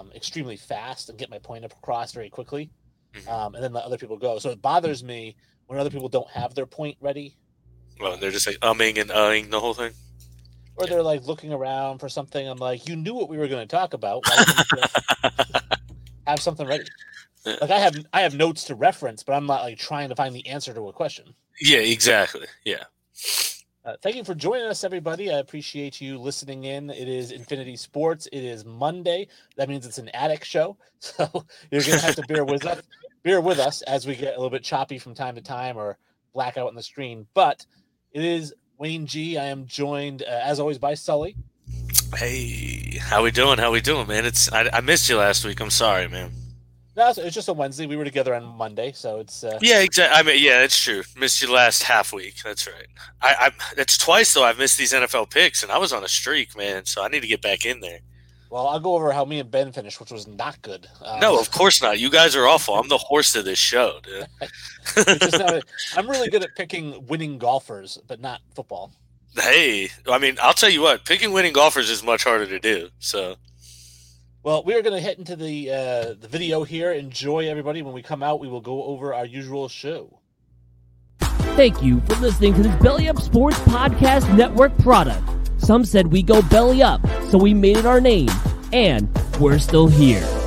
um, extremely fast and get my point across very quickly, mm-hmm. um, and then let other people go. So it bothers me when other people don't have their point ready. Well, they're just like umming and uhing the whole thing. Or they're like looking around for something. I'm like, you knew what we were going to talk about. have something ready. Like I have, I have notes to reference, but I'm not like trying to find the answer to a question. Yeah, exactly. Yeah. Uh, thank you for joining us, everybody. I appreciate you listening in. It is Infinity Sports. It is Monday. That means it's an attic show, so you're gonna have to bear with us, bear with us as we get a little bit choppy from time to time or blackout on the screen. But it is Wayne G. I am joined, uh, as always, by Sully. Hey, how we doing? How we doing, man? It's I, I missed you last week. I'm sorry, man. No, it's just a Wednesday. We were together on Monday, so it's. Uh... Yeah, exactly. I mean, yeah, it's true. Missed you last half week. That's right. I, I that's twice though. I've missed these NFL picks, and I was on a streak, man. So I need to get back in there. Well, I'll go over how me and Ben finished, which was not good. Um, no, of course not. You guys are awful. I'm the horse of this show, dude. not, I'm really good at picking winning golfers, but not football. Hey, I mean, I'll tell you what, picking winning golfers is much harder to do. So well, we are going to head into the uh, the video here. Enjoy, everybody. When we come out, we will go over our usual show. Thank you for listening to this Belly Up Sports Podcast Network product. Some said we go belly up, so we made it our name, and we're still here.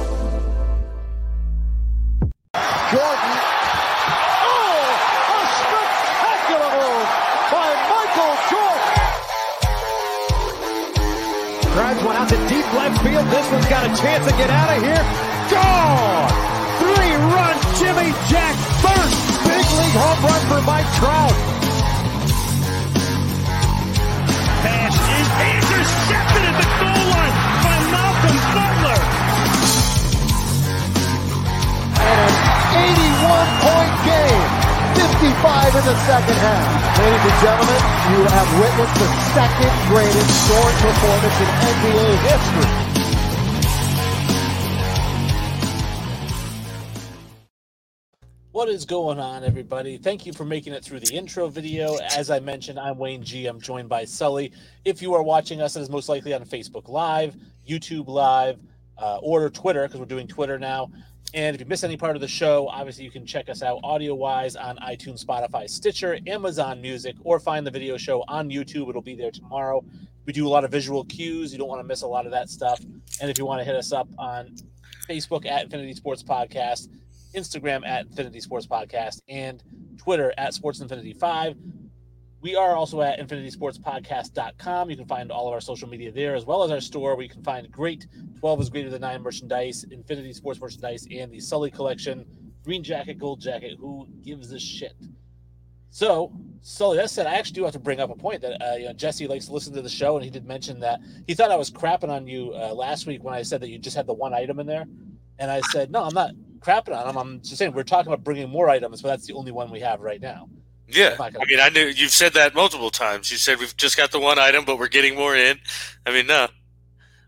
Field. This one's got a chance to get out of here. Gone! Three-run Jimmy Jack first big league home run for Mike Trout. Pass is intercepted at the goal line by Malcolm Butler. And an 81-point game. 55 in the second half. Ladies and gentlemen, you have witnessed the second greatest scoring performance in NBA history. What is going on, everybody? Thank you for making it through the intro video. As I mentioned, I'm Wayne G. I'm joined by Sully. If you are watching us, it is most likely on Facebook Live, YouTube Live, uh, or Twitter, because we're doing Twitter now. And if you miss any part of the show, obviously you can check us out audio wise on iTunes, Spotify, Stitcher, Amazon Music, or find the video show on YouTube. It'll be there tomorrow. We do a lot of visual cues. You don't want to miss a lot of that stuff. And if you want to hit us up on Facebook at Infinity Sports Podcast, Instagram at Infinity Sports Podcast, and Twitter at Sports Infinity 5. We are also at infinitysportspodcast.com. You can find all of our social media there, as well as our store where you can find great 12 is greater than 9 merchandise, Infinity Sports merchandise, and the Sully collection. Green jacket, gold jacket. Who gives a shit? So, Sully, that said, I actually do have to bring up a point that uh, you know Jesse likes to listen to the show, and he did mention that he thought I was crapping on you uh, last week when I said that you just had the one item in there, and I said no, I'm not crapping on them. I'm just saying we're talking about bringing more items, but that's the only one we have right now. Yeah, I mean, I knew you've said that multiple times. You said we've just got the one item, but we're getting more in. I mean, no,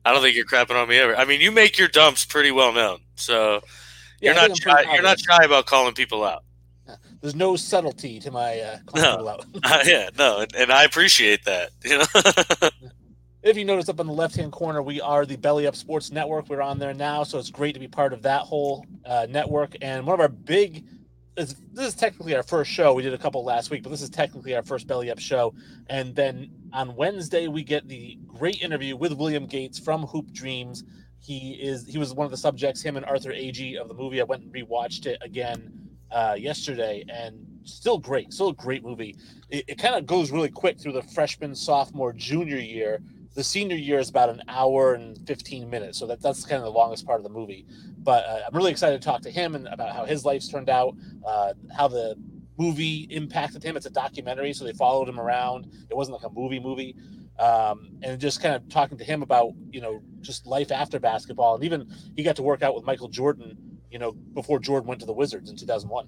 I don't think you're crapping on me ever. I mean, you make your dumps pretty well known, so yeah, you're not shy, you're not shy about calling people out. There's no subtlety to my uh, calling no. people out. uh, yeah, no, and, and I appreciate that. You know. If you notice up in the left hand corner, we are the Belly Up Sports Network. We're on there now, so it's great to be part of that whole uh, network. And one of our big this is technically our first show. We did a couple last week, but this is technically our first Belly Up show. And then on Wednesday, we get the great interview with William Gates from Hoop Dreams. He is he was one of the subjects. Him and Arthur Agee of the movie. I went and rewatched it again uh, yesterday, and still great. Still a great movie. It, it kind of goes really quick through the freshman, sophomore, junior year the senior year is about an hour and 15 minutes so that, that's kind of the longest part of the movie. But uh, i'm really excited to talk to him and about how his life's turned out uh, how the movie impacted him. It's a documentary so they followed him around. It wasn't like a movie movie. Um, and just kind of talking to him about you know just life after basketball. And even he got to work out with michael jordan you know before jordan went to the wizards in 2001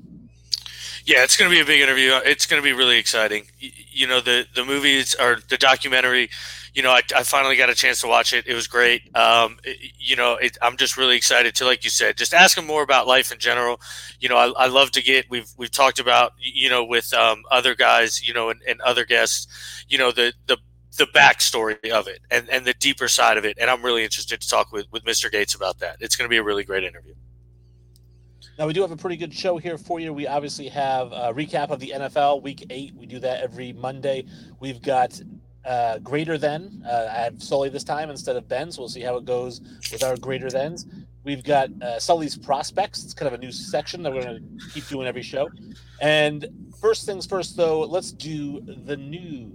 yeah, it's going to be a big interview. It's going to be really exciting. You know, the the movies or the documentary. You know, I, I finally got a chance to watch it. It was great. Um, it, you know, it, I'm just really excited to, like you said, just ask him more about life in general. You know, I, I love to get. We've we've talked about you know with um, other guys, you know, and, and other guests. You know, the the the backstory of it and, and the deeper side of it. And I'm really interested to talk with, with Mr. Gates about that. It's going to be a really great interview. Now we do have a pretty good show here for you. We obviously have a recap of the NFL Week Eight. We do that every Monday. We've got uh, greater than. Uh, I have Sully this time instead of Ben, so we'll see how it goes with our greater thans. We've got uh, Sully's prospects. It's kind of a new section that we're going to keep doing every show. And first things first, though, let's do the news.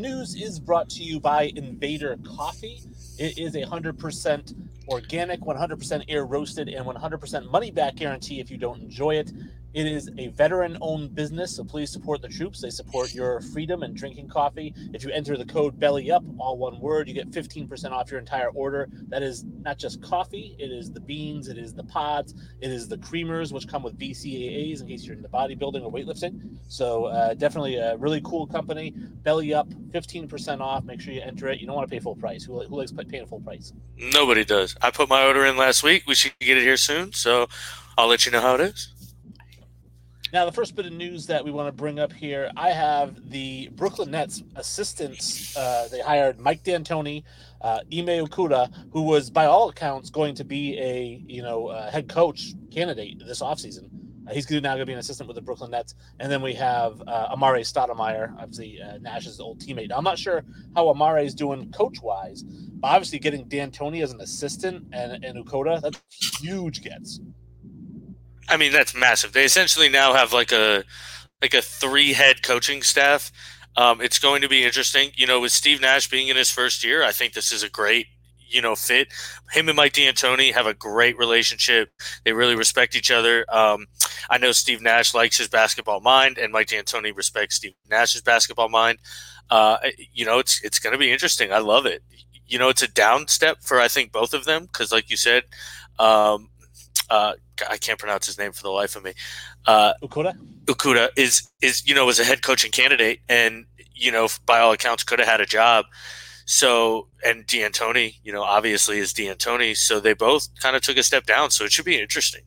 News is brought to you by Invader Coffee. It is a 100% organic, 100% air roasted, and 100% money back guarantee if you don't enjoy it. It is a veteran owned business, so please support the troops. They support your freedom and drinking coffee. If you enter the code BELLY UP, all one word, you get 15% off your entire order. That is not just coffee, it is the beans, it is the pods, it is the creamers, which come with BCAAs in case you're into bodybuilding or weightlifting. So, uh, definitely a really cool company. Belly Up, 15% off. Make sure you enter it. You don't want to pay full price. Who, who likes paying full price? Nobody does. I put my order in last week. We should get it here soon. So I'll let you know how it is. Now, the first bit of news that we want to bring up here, I have the Brooklyn Nets assistants. Uh, they hired Mike D'Antoni, uh, Ime Okuda, who was, by all accounts, going to be a you know uh, head coach candidate this offseason. Uh, he's now going to be an assistant with the Brooklyn Nets. And then we have uh, Amar'e Stoudemire, obviously uh, Nash's old teammate. Now, I'm not sure how Amar'e is doing coach wise, but obviously getting D'Antoni as an assistant and, and Okuda, that's huge gets. I mean, that's massive. They essentially now have like a like a three head coaching staff. Um, it's going to be interesting. You know, with Steve Nash being in his first year, I think this is a great you know fit. Him and Mike D'Antoni have a great relationship. They really respect each other. Um, I know Steve Nash likes his basketball mind, and Mike D'Antoni respects Steve Nash's basketball mind. Uh, you know, it's it's going to be interesting. I love it. You know, it's a down step for I think both of them because, like you said, um, uh, I can't pronounce his name for the life of me. Uh, Okuda. Okuda is is you know was a head coaching candidate, and you know by all accounts could have had a job. So and D'Antoni, you know, obviously is D'Antoni. So they both kind of took a step down. So it should be interesting.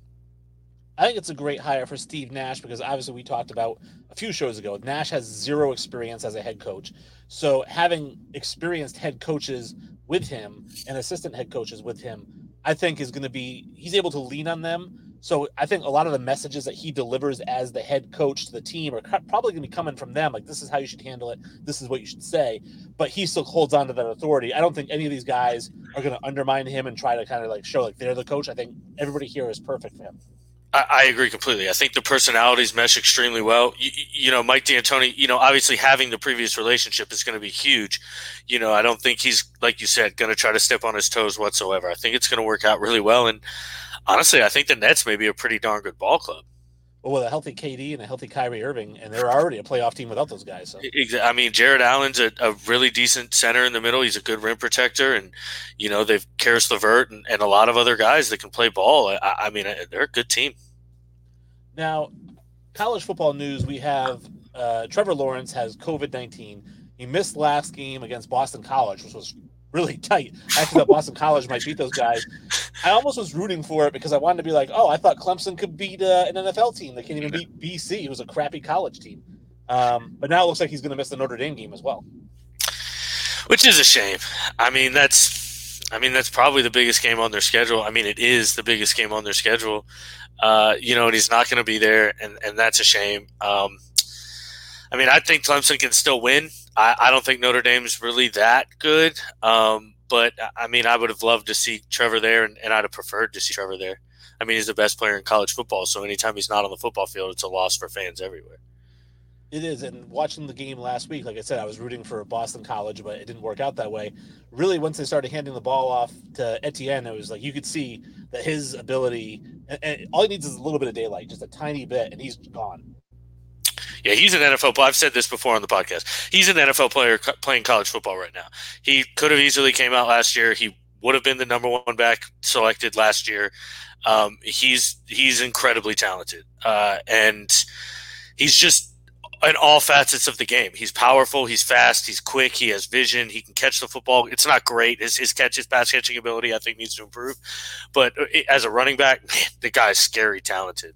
I think it's a great hire for Steve Nash because obviously we talked about a few shows ago. Nash has zero experience as a head coach. So having experienced head coaches with him and assistant head coaches with him, I think is going to be he's able to lean on them. So I think a lot of the messages that he delivers as the head coach to the team are probably going to be coming from them. Like this is how you should handle it. This is what you should say. But he still holds on to that authority. I don't think any of these guys are going to undermine him and try to kind of like show like they're the coach. I think everybody here is perfect for him. I, I agree completely. I think the personalities mesh extremely well. You, you, know, Mike D'Antoni, you know, obviously having the previous relationship is going to be huge. You know, I don't think he's, like you said, going to try to step on his toes whatsoever. I think it's going to work out really well. And honestly, I think the Nets may be a pretty darn good ball club. Well, with a healthy KD and a healthy Kyrie Irving, and they're already a playoff team without those guys. So. I mean, Jarrett Allen's a, a, really decent center in the middle. He's a good rim protector, and you know they've Caris LeVert and, and a lot of other guys that can play ball. I, I mean, they're a good team. Now, college football news: we have uh, Trevor Lawrence has COVID nineteen. He missed last game against Boston College, which was really tight. I thought Boston College might beat those guys. I almost was rooting for it because I wanted to be like, oh, I thought Clemson could beat uh, an NFL team. They can't even beat BC, who's a crappy college team. Um, but now it looks like he's going to miss the Notre Dame game as well. Which is a shame. I mean, that's I mean that's probably the biggest game on their schedule. I mean, it is the biggest game on their schedule. Uh, you know, and he's not going to be there, and, and that's a shame. Um, I mean, I think Clemson can still win. I, I don't think Notre Dame's really that good. Um, but I mean, I would have loved to see Trevor there, and, and I'd have preferred to see Trevor there. I mean, he's the best player in college football, so anytime he's not on the football field, it's a loss for fans everywhere. It is, and watching the game last week, like I said, I was rooting for Boston College, but it didn't work out that way. Really, once they started handing the ball off to Etienne, it was like you could see that his ability, and, and all he needs is a little bit of daylight, just a tiny bit, and he's gone. Yeah, he's an NFL. I've said this before on the podcast. He's an NFL player playing college football right now. He could have easily came out last year. He would have been the number one back selected last year. Um, he's he's incredibly talented, uh, and he's just in all facets of the game. He's powerful, he's fast, he's quick, he has vision, he can catch the football. It's not great. His, his catch, his pass catching ability, I think, needs to improve. But uh, as a running back, man, the guy's scary talented.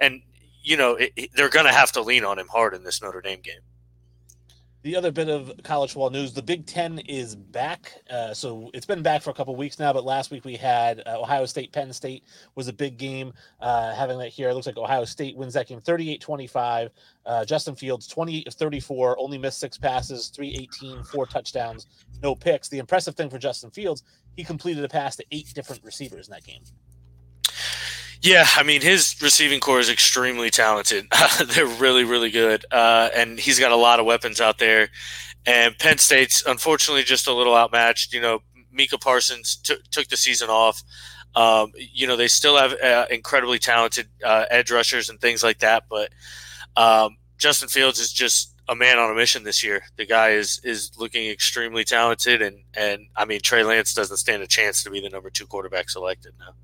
And, you know, it, it, they're going to have to lean on him hard in this Notre Dame game. The other bit of college football news: the Big Ten is back. Uh, so it's been back for a couple weeks now, but last week we had uh, Ohio State. Penn State was a big game. Uh, having that here, it looks like Ohio State wins that game 38-25. Uh, Justin Fields 28 of 34, only missed six passes, 318, four touchdowns, no picks. The impressive thing for Justin Fields, he completed a pass to eight different receivers in that game. Yeah, I mean his receiving corps is extremely talented. They're really, really good, uh, and he's got a lot of weapons out there. And Penn State's unfortunately just a little outmatched. You know, Micah Parsons t- took the season off. Um, you know, they still have uh, incredibly talented uh, edge rushers and things like that, but um, Justin Fields is just a man on a mission this year. The guy is is looking extremely talented, and and I mean Trey Lance doesn't stand a chance to be the number two quarterback selected now.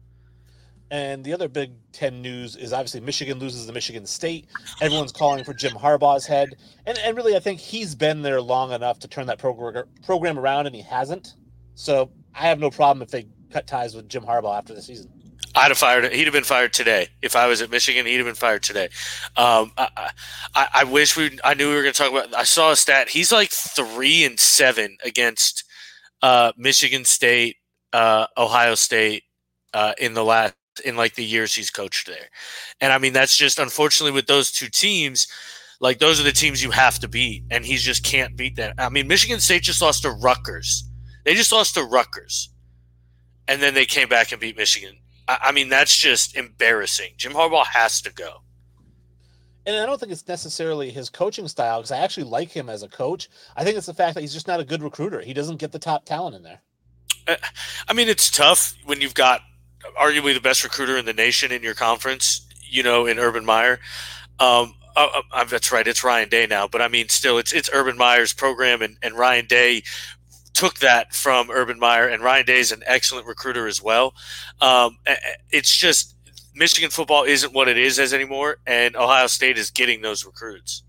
And the other Big Ten news is obviously Michigan loses to Michigan State. Everyone's calling for Jim Harbaugh's head, and and really, I think he's been there long enough to turn that program program around, and he hasn't. So I have no problem if they cut ties with Jim Harbaugh after the season. I'd have fired. He'd have been fired today if I was at Michigan. He'd have been fired today. Um, I, I, I, wish we. I knew we were going to talk about. I saw a stat. He's like three and seven against uh, Michigan State, uh, Ohio State uh, in the last in like the years he's coached there. And I mean, that's just unfortunately with those two teams, like those are the teams you have to beat, and he just can't beat them. I mean, Michigan State just lost to Rutgers. They just lost to Rutgers, and then they came back and beat Michigan. I, I mean, that's just embarrassing. Jim Harbaugh has to go. And I don't think it's necessarily his coaching style because I actually like him as a coach. I think it's the fact that he's just not a good recruiter. He doesn't get the top talent in there. Uh, I mean, it's tough when you've got arguably the best recruiter in the nation in your conference, you know, in Urban Meyer. Um, uh, uh, that's right, it's Ryan Day now, but I mean, still, it's it's Urban Meyer's program, and, and Ryan Day took that from Urban Meyer, and Ryan Day is an excellent recruiter as well. Um, it's just Michigan football isn't what it is as anymore, and Ohio State is getting those recruits.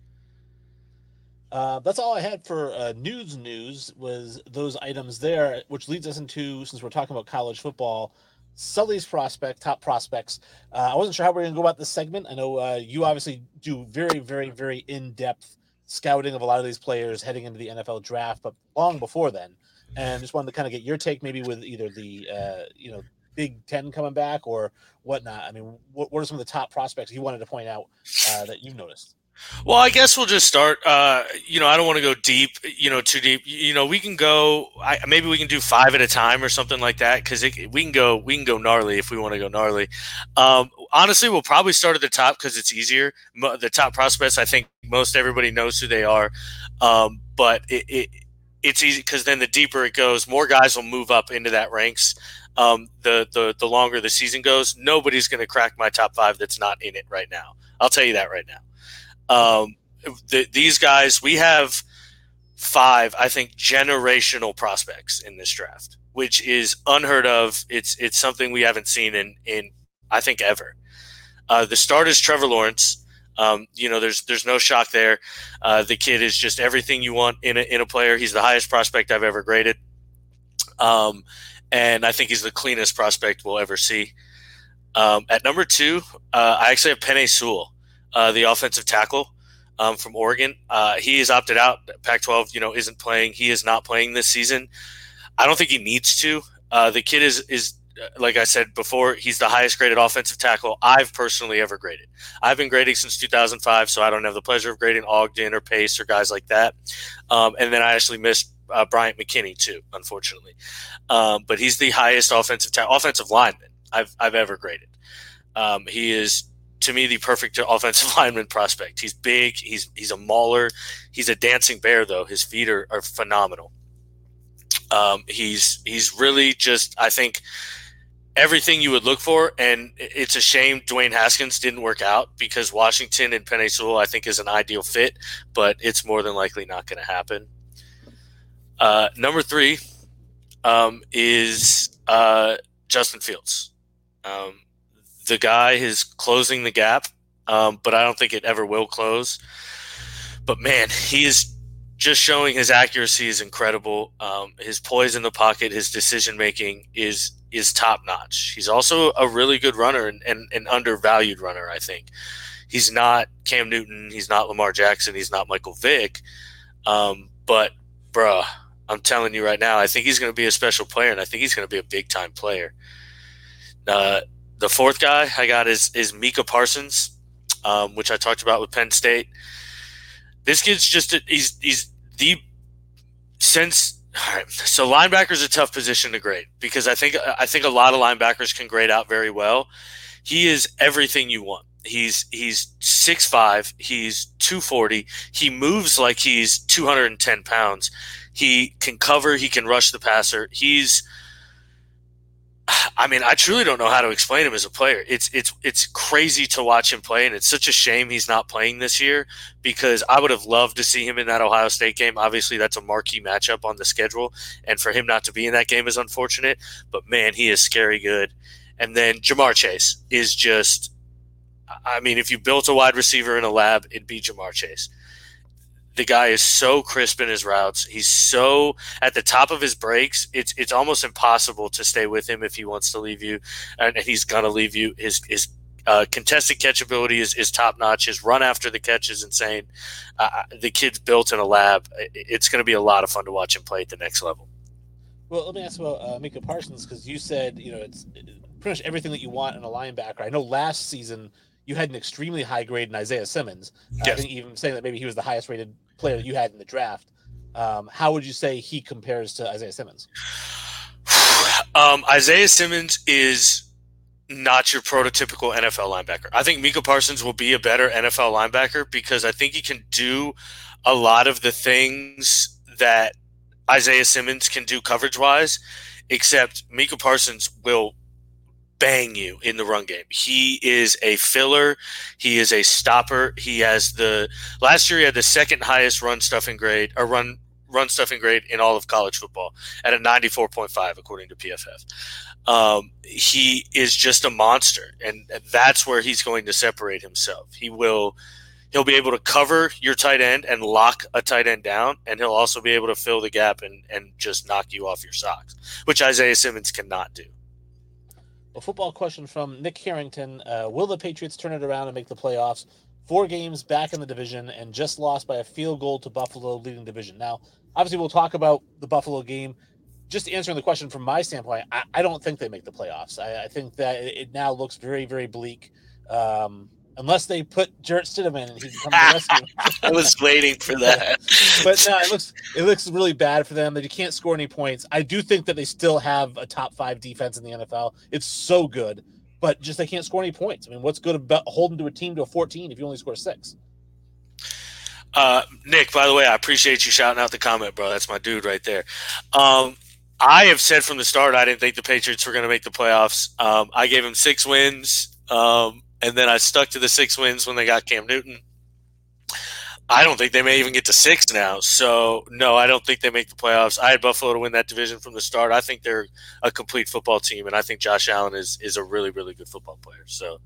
Uh, that's all I had for uh, news. News was those items there, which leads us into since we're talking about college football. Sully's prospect, top prospects. Uh, I wasn't sure how we are going to go about this segment. I know uh, you obviously do very, very, very in depth scouting of a lot of these players heading into the NFL draft, but long before then. And just wanted to kind of get your take, maybe with either the uh, you know Big Ten coming back or whatnot. I mean, what, what are some of the top prospects you wanted to point out uh, that you've noticed? Well, I guess we'll just start. Uh, you know, I don't want to go deep. You know, too deep. You know, we can go. I, maybe we can do five at a time or something like that because we can go. We can go gnarly if we want to go gnarly. Um, honestly, we'll probably start at the top because it's easier. The top prospects, I think most everybody knows who they are, um, but it, it, it's easy because then the deeper it goes, more guys will move up into that ranks. Um, the the the longer the season goes, nobody's going to crack my top five that's not in it right now. I'll tell you that right now. Um, the, these guys, we have five, I think, generational prospects in this draft, which is unheard of. It's it's something we haven't seen in in I think ever. Uh, the start is Trevor Lawrence. Um, you know, there's there's no shock there. Uh, the kid is just everything you want in a, in a player. He's the highest prospect I've ever graded, um, and I think he's the cleanest prospect we'll ever see. Um, at number two, uh, I actually have Penei Sewell uh, the offensive tackle um, from Oregon. Uh, he has opted out. Pac-12, you know, isn't playing. He is not playing this season. I don't think he needs to. Uh, the kid is is uh, like I said before, he's the highest graded offensive tackle I've personally ever graded. I've been grading since 2005, so I don't have the pleasure of grading Ogden or Pace or guys like that. Um, and then I actually missed uh, Bryant McKinnie too, unfortunately. Um, but he's the highest offensive ta- offensive lineman I've I've ever graded. Um, he is to me the perfect offensive lineman prospect. He's big. He's he's a mauler. He's a dancing bear though. His feet are, are phenomenal. Um, he's he's really just I think everything you would look for, and it's a shame Dwayne Haskins didn't work out because Washington and Penei Sewell I think is an ideal fit, but it's more than likely not going to happen. Uh, number three um, is uh, Justin Fields. Um, the guy is closing the gap um, but I don't think it ever will close. But man, he is just showing his accuracy is incredible. Um, his poise in the pocket, his decision making is is top notch. He's also a really good runner and, and an undervalued runner. I think he's not Cam Newton, he's not Lamar Jackson, he's not Michael Vick, um, but bruh, I'm telling you right now, I think he's going to be a special player, and I think he's going to be a big time player. Uh, the fourth guy I got is is Micah Parsons, um, which I talked about with Penn State. This kid's just a, he's he's the since so linebackers a tough position to grade because I think I think a lot of linebackers can grade out very well. He is everything you want. He's he's six five. He's two forty. He moves like he's two hundred and ten pounds. He can cover. He can rush the passer. He's I mean, I truly don't know how to explain him as a player. It's it's it's crazy to watch him play, and it's such a shame he's not playing this year because I would have loved to see him in that Ohio State game. Obviously, that's a marquee matchup on the schedule, and for him not to be in that game is unfortunate. But man, he is scary good. And then Ja'Marr Chase is just, I mean, if you built a wide receiver in a lab, it'd be Ja'Marr Chase the guy is so crisp in his routes. He's so at the top of his breaks. It's it's almost impossible to stay with him if he wants to leave you, and he's gonna leave you. His his uh, contested catch ability is, is top notch. His run after the catch is insane. Uh, uh the kid's built in a lab. It's going to be a lot of fun to watch him play at the next level. Well, let me ask about uh, Micah Parsons because you said you know it's pretty much everything that you want in a linebacker. I know last season you had an extremely high grade in Isaiah Simmons. Yes. I think even saying that maybe he was the highest rated player you had in the draft. Um, how would you say he compares to Isaiah Simmons? Um, Isaiah Simmons is not your prototypical NFL linebacker. I think Micah Parsons will be a better NFL linebacker because I think he can do a lot of the things that Isaiah Simmons can do coverage wise, except Micah Parsons will bang you in the run game. He is a filler. He is a stopper. He has the last year he had the second highest run stuffing grade or run run stuffing grade in all of college football at a 94.5 according to PFF. Um, he is just a monster and that's where he's going to separate himself. He will he'll be able to cover your tight end and lock a tight end down and he'll also be able to fill the gap and and just knock you off your socks, which Isaiah Simmons cannot do. A football question from Nick Harrington: uh, Will the Patriots turn it around and make the playoffs? Four games back in the division and just lost by a field goal to Buffalo, leading division. Now, obviously, we'll talk about the Buffalo game. Just answering the question from my standpoint, I, I don't think they make the playoffs. I, I think that it, now looks very, very bleak. Um, unless they put Jarrett Stidham in and he can come to the rescue. I was waiting for that. but no, it looks it looks really bad for them that you can't score any points. I do think that they still have a top five defense in the NFL. It's so good, but just they can't score any points. I mean, what's good about holding to a team to a 14 if you only score six? Uh, Nick, by the way, I appreciate you shouting out the comment, bro. That's my dude right there. Um, I have said from the start I didn't think the Patriots were going to make the playoffs. Um, I gave them six wins. Um, and then I stuck to the six wins when they got Cam Newton. I don't think they may even get to six now. So no, I don't think they make the playoffs. I had Buffalo to win that division from the start. I think they're a complete football team, and I think Josh Allen is is a really really good football player. So.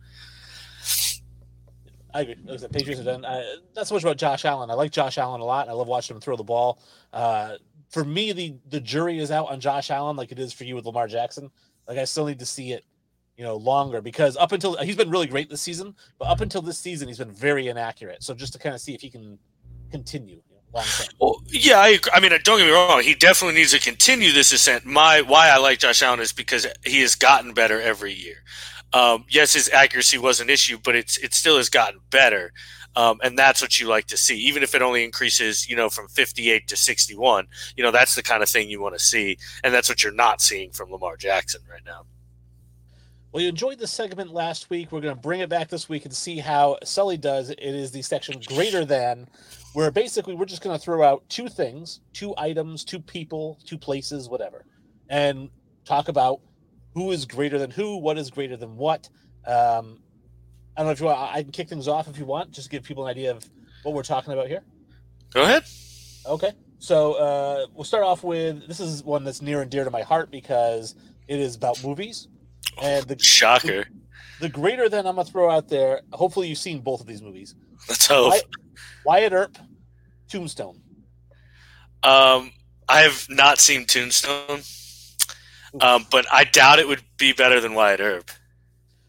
I agree. The Patriots have done. Uh, so much about Josh Allen. I like Josh Allen a lot. And I love watching him throw the ball. Uh, for me, the the jury is out on Josh Allen, like it is for you with Lamar Jackson. Like I still need to see it you know, longer because up until he's been really great this season, but up until this season he's been very inaccurate. So just to kind of see if he can continue. well, yeah, I, I mean, don't get me wrong. He definitely needs to continue this ascent. My why I like Josh Allen is because he has gotten better every year. Um, yes, his accuracy was an issue, but it's it still has gotten better, um, and that's what you like to see. Even if it only increases, you know, from 58 to 61, you know, that's the kind of thing you want to see, and that's what you're not seeing from Lamar Jackson right now. Well, you enjoyed the segment last week. We're going to bring it back this week and see how Sully does. It is the section greater than, where basically we're just going to throw out two things, two items, two people, two places, whatever, and talk about who is greater than who, what is greater than what. Um, I don't know if you want, I can kick things off if you want, just give people an idea of what we're talking about here. Go ahead. Okay. So uh, we'll start off with this is one that's near and dear to my heart because it is about movies. And the shocker. The greater than I'm gonna throw out there. Hopefully, you've seen both of these movies. Let's hope. Wyatt, Wyatt Earp, Tombstone. Um, I have not seen Tombstone, um, but I doubt it would be better than Wyatt Earp.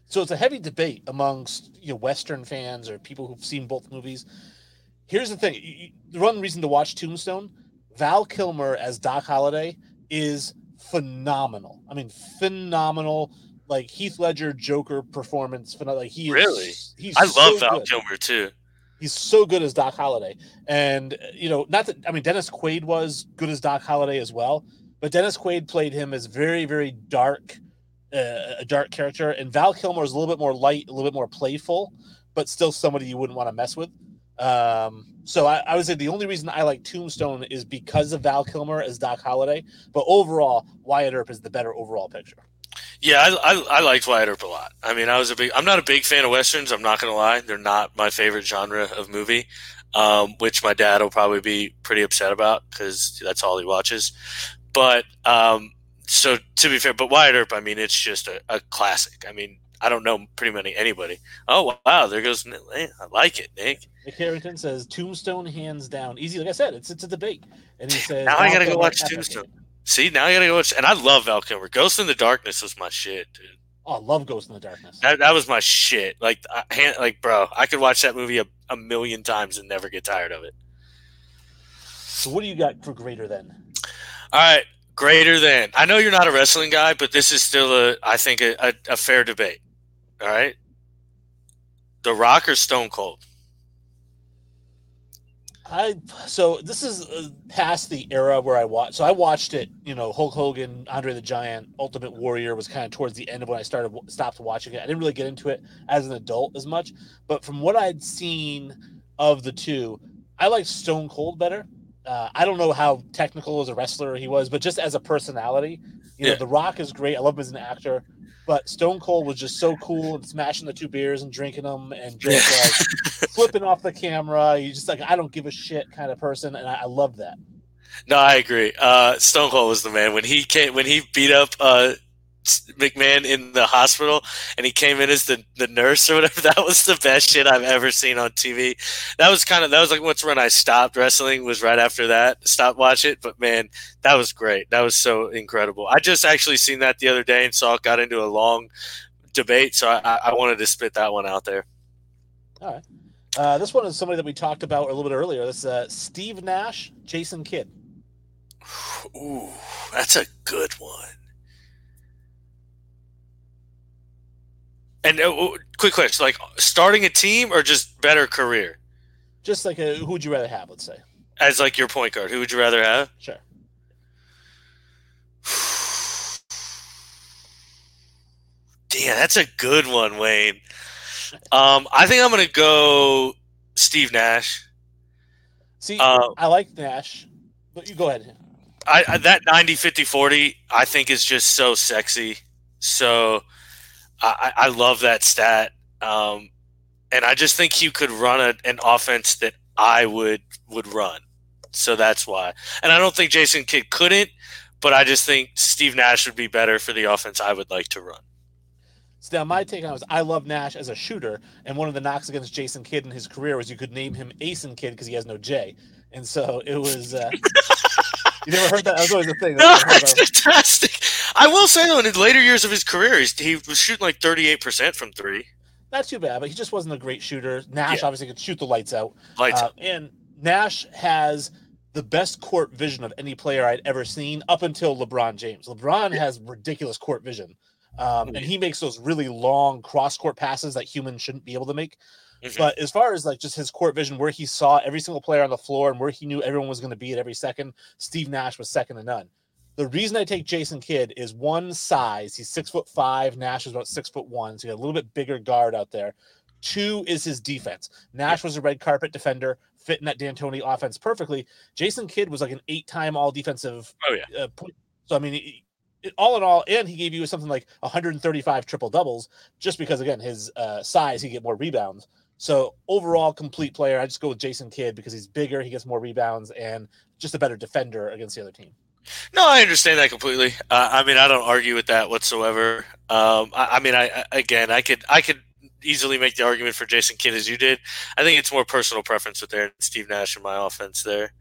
So it's a heavy debate amongst you know Western fans or people who've seen both movies. Here's the thing: you, you- the one reason to watch Tombstone, Val Kilmer as Doc Holliday is phenomenal. I mean, phenomenal. Like Heath Ledger Joker performance. phenom- Like he is, Really? He's I love so Val good. Kilmer too. He's so good as Doc Holliday, and you know, not that I mean, Dennis Quaid was good as Doc Holliday as well, but Dennis Quaid played him as very, very dark, uh, a dark character, and Val Kilmer is a little bit more light, a little bit more playful, but still somebody you wouldn't want to mess with. Um, so I, I would say the only reason I like Tombstone is because of Val Kilmer as Doc Holliday, but overall, Wyatt Earp is the better overall picture. Yeah, I, I, I liked Wyatt Earp a lot. I mean, I was a big. I'm not a big fan of westerns. I'm not going to lie; they're not my favorite genre of movie. Um, which my dad will probably be pretty upset about because that's all he watches. But um, so to be fair, but Wyatt Earp, I mean, it's just a, a classic. I mean, I don't know pretty many anybody. Oh wow, there goes. I like it, Nick. Nick Harrington says Tombstone hands down easy. Like I said, it's it's a debate, and he says Now I gotta go watch epic. See, now I gotta go watch. And I love Val Kilmer. Ghost in the Darkness was my shit, dude. Oh, I love Ghost in the Darkness. That, that was my shit. Like, I, like, bro, I could watch that movie a, a million times and never get tired of it. So what do you got for greater than? All right, greater than. I know you're not a wrestling guy, but this is still a, I think, a, a, a fair debate. All right, The Rock or Stone Cold? I so this is uh, past the era where I watched. So I watched it. You know, Hulk Hogan, Andre the Giant, Ultimate Warrior was kind of towards the end of when I started stopped watching it. I didn't really get into it as an adult as much, but from what I'd seen of the two, I liked Stone Cold better. Uh, I don't know how technical as a wrestler he was, but just as a personality, you know, The Rock is great. I love him as an actor, but Stone Cold was just so cool and smashing the two beers and drinking them and just like flipping off the camera. You just like I don't give a shit kind of person, and I, I love that. No, I agree. Uh, Stone Cold was the man when he came when he beat up uh, McMahon in the hospital and he came in as the, the nurse or whatever. That was the best shit I've ever seen on TV. That was kind of that was like what's when I stopped wrestling was right after that. Stopped watch it, but man, that was great. That was so incredible. I just actually seen that the other day and saw it got into a long debate, so I, I- wanted to spit that one out there. All right. Uh, this one is somebody that we talked about a little bit earlier. This is uh, Steve Nash, Jason Kidd. Ooh, that's a good one. And uh, uh, quick question, like starting a team or just better career Just like a, who would you rather have? Let's say. as like your point guard? Who would you rather have? Sure. Damn, that's a good one, Wayne. Um, I think I'm gonna go Steve Nash. See, Uh, I like Nash, but you go ahead. I, I that 90 50 40 I think is just so sexy. So I, I love that stat. Um, and I just think he could run a, an offense that I would would run. So that's why. And I don't think Jason Kidd couldn't, but I just think Steve Nash would be better for the offense I would like to run. So now my take on it was I love Nash as a shooter, and one of the knocks against Jason Kidd in his career was you could name him Asen Kidd because he has no J, and so it was. Uh, you never heard that? That was always the thing. No, That's what I that's heard of. fantastic. I will say though, in the later years of his career, he's, he was shooting like 38% from three. Not too bad, but he just wasn't a great shooter. Nash Yeah. obviously could shoot the lights out. Lights Uh, and Nash has the best court vision of any player I'd ever seen up until LeBron James. LeBron has ridiculous court vision. Um, and he makes those really long cross court passes that humans shouldn't be able to make. Mhm. But as far as like just his court vision, where he saw every single player on the floor and where he knew everyone was going to be at every second, Steve Nash was second to none. The reason I take Jason Kidd is one size. He's six foot five. Nash is about six foot one, so he had a little bit bigger guard out there. Two is his defense. Nash was a red carpet defender, fitting that D'Antoni offense perfectly. Jason Kidd was like an eight-time All Defensive. Oh, yeah. Uh, point. So I mean, it, all in all, and he gave you something like 135 triple doubles, just because again his uh, size, he get more rebounds. So overall, complete player. I just go with Jason Kidd because he's bigger, he gets more rebounds, and just a better defender against the other team. No, I understand that completely. Uh, I mean, I don't argue with that whatsoever. Um, I, I mean, I, I again, I could I could easily make the argument for Jason Kidd as you did. I think it's more personal preference with there Steve Nash in my offense there.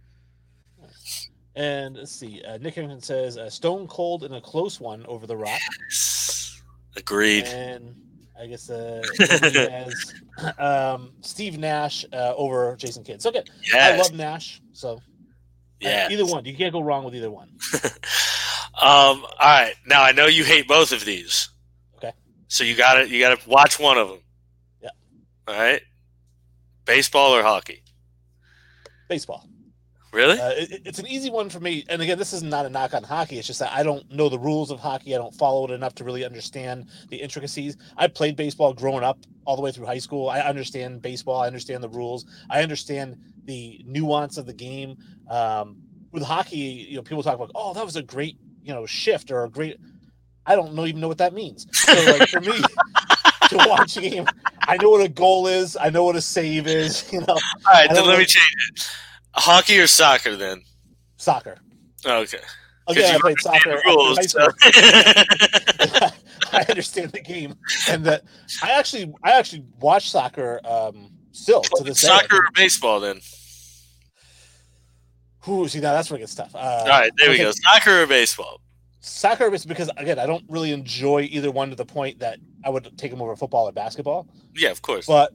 And let's see. Uh, Nick says uh, Stone Cold in a close one over The Rock. Agreed. And I guess uh, has um, Steve Nash uh, over Jason Kidd. So good. I love Nash. So Yeah. either one. You can't go wrong with either one. um. All right. Now I know you hate both of these. Okay. So you got to You got to watch one of them. Yeah. All right. Baseball or hockey? Baseball. Really? Uh, it, it's an easy one for me. And again, this is not a knock on hockey. It's just that I don't know the rules of hockey. I don't follow it enough to really understand the intricacies. I played baseball growing up all the way through high school. I understand baseball. I understand the rules. I understand the nuance of the game. Um, with hockey, you know, people talk about, oh, that was a great, you know, shift or a great. I don't know even know what that means. So, like for me to watch a game, I know what a goal is. I know what a save is. You know, All right. Then let me change it. Hockey or soccer? Then. soccer. Okay. Again, I played soccer. Rules. high school. so- I understand the game, and that I actually I actually watch soccer um, still to this day. soccer or baseball? Then. Ooh, see now that's where it gets tough. Uh, All right. There we go. Soccer or baseball? Soccer is because again I don't really enjoy either one to the point that I would take them over football or basketball. Yeah, of course. But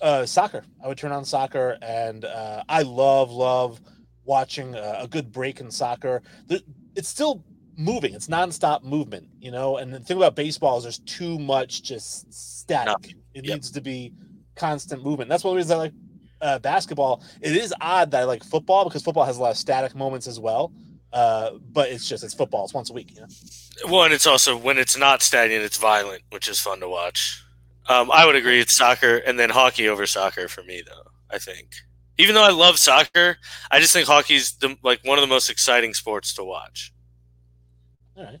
uh, soccer, I would turn on soccer, and uh, I love love watching a, a good break in soccer. The, it's still moving; it's nonstop movement, you know. And the thing about baseball is there's too much just static. It Yep. needs to be constant movement. That's one of the reasons I like uh, basketball. It is odd that I like football because football has a lot of static moments as well. Uh, but it's just it's football. It's once a week. You know? Well, and it's also when it's not stagnant, it's violent, which is fun to watch. Um, I would agree it's soccer, and then hockey over soccer for me, though. I think, even though I love soccer, I just think hockey's the like one of the most exciting sports to watch. All right.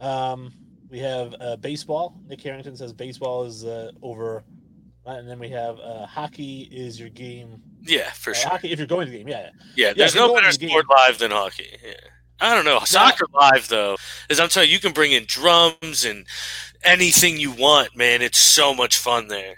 Um, we have uh, baseball. Nick Harrington says baseball is uh, over, and then we have uh, hockey is your game. Yeah, for Uh, sure. Hockey if you're going to the game. Yeah. Yeah, there's if no better sport live than hockey. Yeah. I don't know. Soccer live though, is I'm telling you, you can bring in drums and anything you want, man. It's so much fun there.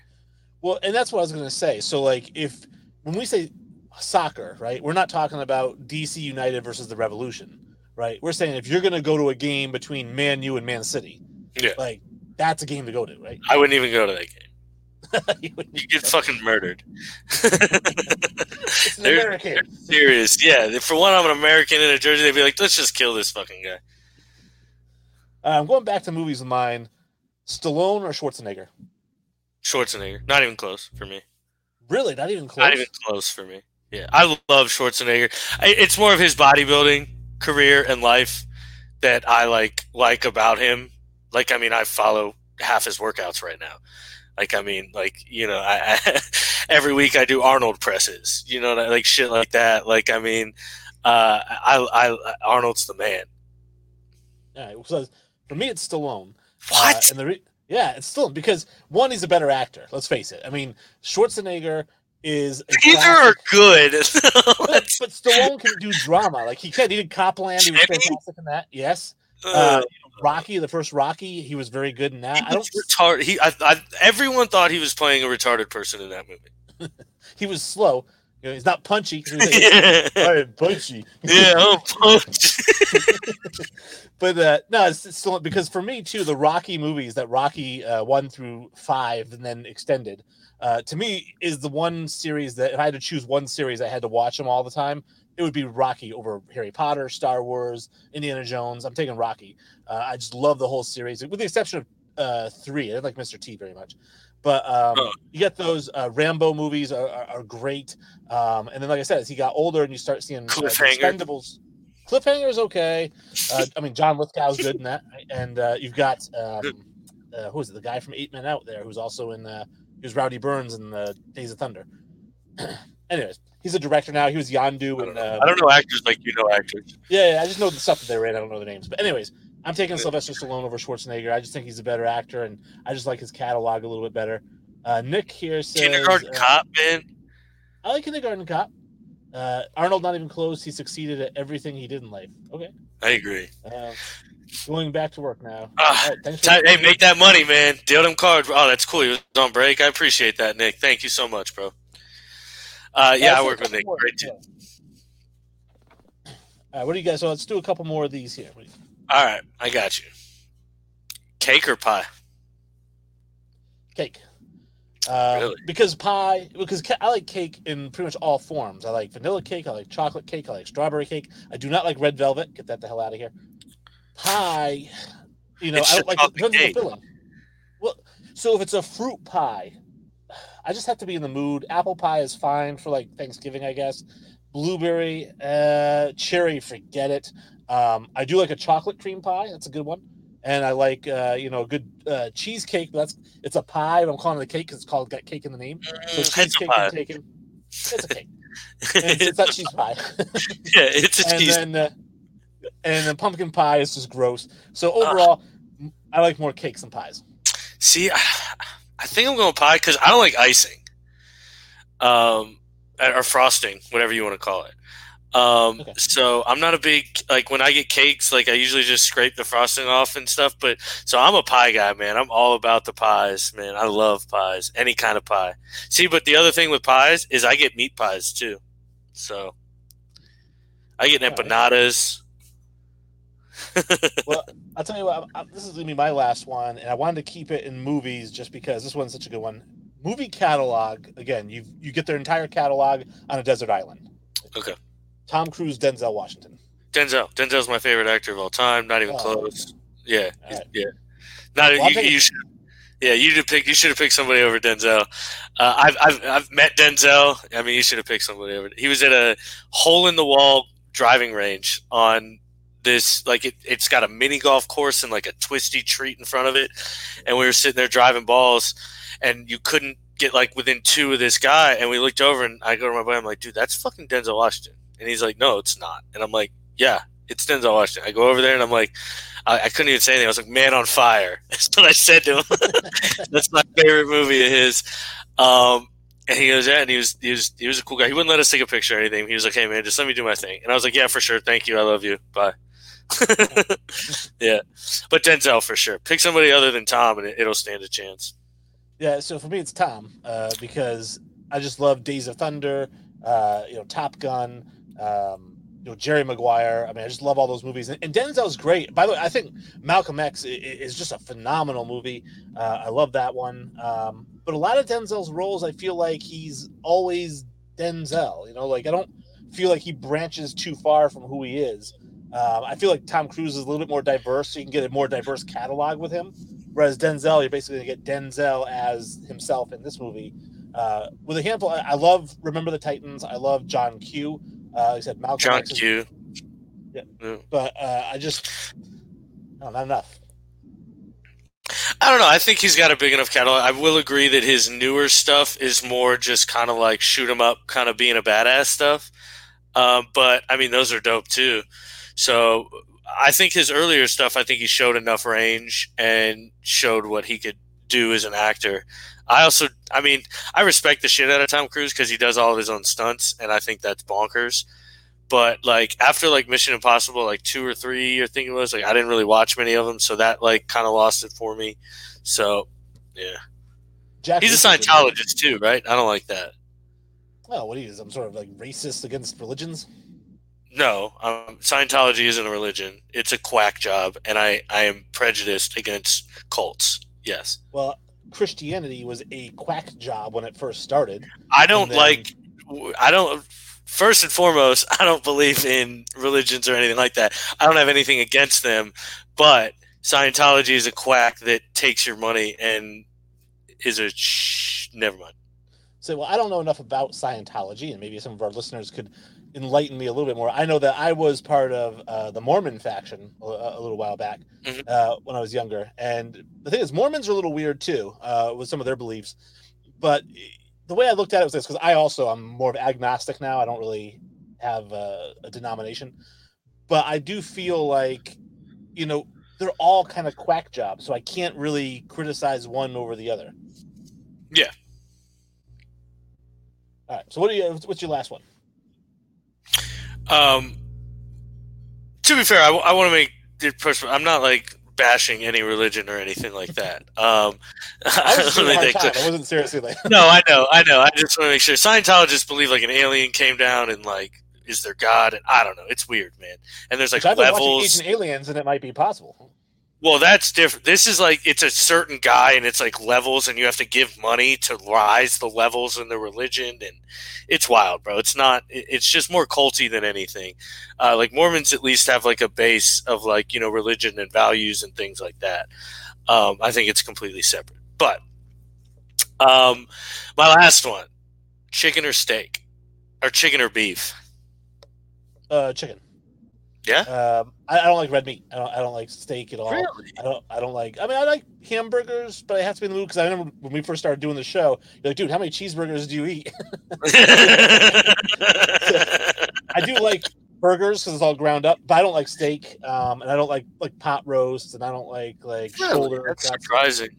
Well, and that's what I was going to say. So, like, if when we say soccer, right, we're not talking about DC United versus the Revolution, right? We're saying if you're going to go to a game between Man U and Man City, Yeah. like that's a game to go to, right? I wouldn't even go to that game. You get fucking murdered. it's an They're- American. Serious, yeah. For one, I'm an American in a jersey. They'd be like, "Let's just kill this fucking guy." I'm um, going back to movies of mine, Stallone or Schwarzenegger? Schwarzenegger, not even close for me. Really, not even close. Not even close for me. Yeah, I love Schwarzenegger. I, it's more of his bodybuilding career and life that I like like about him. Like, I mean, I follow half his workouts right now. Like, I mean, like you know, I, I every week I do Arnold presses. You know, like shit like that. Like, I mean, uh, I, I Arnold's the man. All right, so for me, it's Stallone. What? Uh, and the re- yeah, it's still because one, he's a better actor. Let's face it. I mean, Schwarzenegger is Either are good. but, but Stallone can do drama. Like he can. He did Copland. He was fantastic in that. Yes. Uh, Uh, Rocky, the first Rocky, he was very good in that. I don't. was retarded. He, I, I, everyone thought he was playing a retarded person in that movie. He was slow. You know, he's not punchy. He was like, yeah, "Hey, punchy. oh, punch. but uh, no, it's, it's still because for me too, the Rocky movies that Rocky uh, one through five and then extended, uh, to me is the one series that if I had to choose one series, I had to watch them all the time. It would be Rocky over Harry Potter, Star Wars, Indiana Jones. I'm taking Rocky. Uh, I just love the whole series, with the exception of uh, three. I didn't like Mr. T very much, but um, Oh. you get those uh, Rambo movies are, are, are great. Um, and then, like I said, as he got older and you start seeing uh, Expendables. Cliffhanger is okay. Uh, I mean, John Lithgow's good in that, and uh, you've got um, uh, who is it? The guy from Eight Men Out there, who's also in. Uh, he was Rowdy Burns in the Days of Thunder. Anyways, he's a director now. He was Yondu, I and don't, know. uh, I don't know actors like you know actors. yeah, yeah, I just know the stuff that they ran. I don't know the names, but anyways, I'm taking Yeah. Sylvester Stallone over Schwarzenegger. I just think he's a better actor, and I just like his catalog a little bit better. Uh, Nick here says Kindergarten uh, Cop, man. I like Kindergarten Cop. Uh, Arnold not even close. He succeeded at everything he did in life. Okay. I agree. Uh, going back to work now. All right, for- Hey, make that money, man. Deal them cards. Oh, that's cool. You was on break. I appreciate that, Nick. Thank you so much, bro. Uh, yeah, let's I work with Nick. more. Great too. Yeah. All right, what do you guys? So let's do a couple more of these here. What do you- All right, I got you. Cake or pie? Cake. Uh, Really? Because pie, because ca- I like cake in pretty much all forms. I like vanilla cake, I like chocolate cake, I like strawberry cake. I do not like red velvet. Get that the hell out of here. Pie, you know, It's I don't like it depends on the filling. Well, so if it's a fruit pie, I just have to be in the mood. Apple pie is fine for like Thanksgiving, I guess. Blueberry, uh, cherry, forget it. Um, I do like a chocolate cream pie. That's a good one. And I like, uh, you know, a good uh, cheesecake. That's it's a pie. I'm calling it a cake because it's called got cake in the name. So Mm, it's a cheesecake. It's a cake. It's, it's not cheese pie. yeah, it's a and cheese. then uh, and then pumpkin pie is just gross. So overall, I like more cakes than pies. See, I, I think I'm going pie because I don't like icing, um, or frosting, whatever you want to call it. Um, Okay. so I'm not a big like when I get cakes, like I usually just scrape the frosting off and stuff. But so I'm a pie guy, man. I'm all about the pies, man. I love pies, any kind of pie. See, but the other thing with pies is I get meat pies too. So I get empanadas. Well, I'll tell you what. I, I- this is gonna be my last one, and I wanted to keep it in movies just because this one's such a good one. Movie catalog. Again, you you get their entire catalog on a desert island. Okay. Tom Cruise, Denzel Washington. Denzel. Denzel's my favorite actor of all time. Not even Oh, close. Yeah, All right. yeah. Not Well, you, you should. Yeah, you should pick. You should have picked somebody over Denzel. Uh, I've, I've I've met Denzel. I mean, you should have picked somebody over. He was at a hole in the wall driving range on this like it, it's got a mini golf course and like a Twistee Treat in front of it, and we were sitting there driving balls, and you couldn't get like within two of this guy, and we looked over and I go to my buddy, I'm like, dude, that's fucking Denzel Washington, and he's like, no, it's not, and I'm like, yeah, it's Denzel Washington. I go over there and I'm like, I, I couldn't even say anything. I was like, man on fire. That's what I said to him. That's my favorite movie of his. Um, and he goes, yeah, and he was, he was, he was a cool guy. He wouldn't let us take a picture or anything. He was like, hey man, just let me do my thing. And I was like, yeah, for sure. Thank you. I love you. Bye. yeah. But Denzel for sure. Pick somebody other than Tom and it, it'll stand a chance. Yeah, so for me it's Tom uh, because I just love Days of Thunder, uh, you know, Top Gun, um, you know, Jerry Maguire. I mean, I just love all those movies. And, and Denzel's great. By the way, I think Malcolm X is just a phenomenal movie. Uh, I love that one. Um, but a lot of Denzel's roles, I feel like he's always Denzel. You know, like I don't feel like he branches too far from who he is. Um, I feel like Tom Cruise is a little bit more diverse, so you can get a more diverse catalog with him. Whereas Denzel, you're basically gonna get Denzel as himself in this movie. Uh, with a handful, I, I love Remember the Titans. I love John Q. Uh, I said Malcolm John X is- Q. but uh, I just no, not enough. I don't know. I think he's got a big enough catalog. I will agree that his newer stuff is more just kind of like shoot 'em up, kind of being a badass stuff. Um, but I mean, those are dope too. So I think his earlier stuff, I think he showed enough range and showed what he could do as an actor. I also, I mean, I respect the shit out of Tom Cruise because he does all of his own stunts, and I think that's bonkers. But like after like Mission Impossible, like two or three, I think it was, like I didn't really watch many of them, so that like kind of lost it for me. So yeah, Jack he's a Scientologist too, right? I don't like that. Oh, what he is? I'm sort of like racist against religions. No, um, Scientology isn't a religion; it's a quack job, and I I am prejudiced against cults. Yes, Well, Christianity was a quack job when it first started. I don't then- like. I don't. First and foremost, I don't believe in religions or anything like that. I don't have anything against them, but Scientology is a quack that takes your money and is a shh. Never mind. So, well, I don't know enough about Scientology, and maybe some of our listeners could enlighten me a little bit more. I know that I was part of uh, the Mormon faction a, a little while back Mhm. uh, when I was younger, and the thing is, Mormons are a little weird too uh, with some of their beliefs. But the way I looked at it was this: because I also I'm more of agnostic now. I don't really have a, a denomination, but I do feel like you know they're all kind of quack jobs, so I can't really criticize one over the other. Yeah. All right. So what do you? What's your last one? Um, to be fair, I, I want to make it personal. I'm not like bashing any religion or anything like that. Um, I was just let having a me hard make time. clear- I wasn't seriously like. no, I know, I know. I just want to make sure Scientologists believe like an alien came down and like is their god, and I don't know. It's weird, man. And there's like Which I've been watching levels. Ancient Aliens, and it might be possible. Well, that's different. This is like it's a certain guy, and it's like levels, and you have to give money to rise the levels in the religion, and it's wild, bro. It's not. It's just more culty than anything. Uh, like Mormons, at least have like a base of like you know religion and values and things like that. Um, I think it's completely separate. But um, my last one: chicken or steak, or chicken or beef. Uh, chicken. Yeah? Um, I, I don't like red meat. I don't. I don't like steak at all. Really? I don't. I don't like. I mean, I like hamburgers, but I have to be in the mood because I remember when we first started doing the show. You're like, dude, how many cheeseburgers do you eat? I do like burgers because it's all ground up, but I don't like steak. Um, and I don't like like pot roasts, and I don't like like Really? shoulder. That's surprising.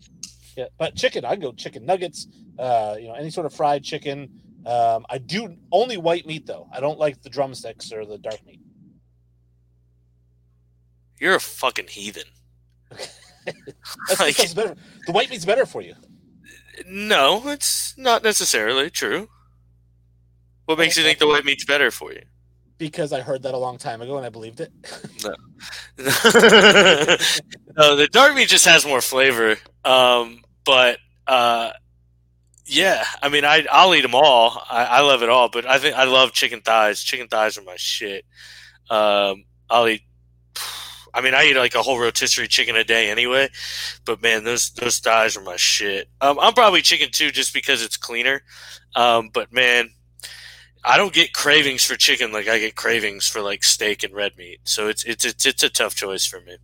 Yeah, but chicken, I can go chicken nuggets. Uh, you know, any sort of fried chicken. Um, I do only white meat though. I don't like the drumsticks or the dark meat. You're a fucking heathen. Like- because it's better. The white meat's better for you. No, it's not necessarily true. What makes you think the white meat's better for you? because I heard that a long time ago and I believed it. no, the dark meat just has more flavor. Um, but uh, yeah, I mean, I I'll eat them all. I, I love it all. But I think I love chicken thighs. Chicken thighs are my shit. Um, I'll eat. I mean, I eat like a whole rotisserie chicken a day anyway. But man, those those thighs are my shit. Um, I'm probably chicken too, just because it's cleaner. Um, but man, I don't get cravings for chicken like I get cravings for like steak and red meat. So it's it's it's, it's a tough choice for me.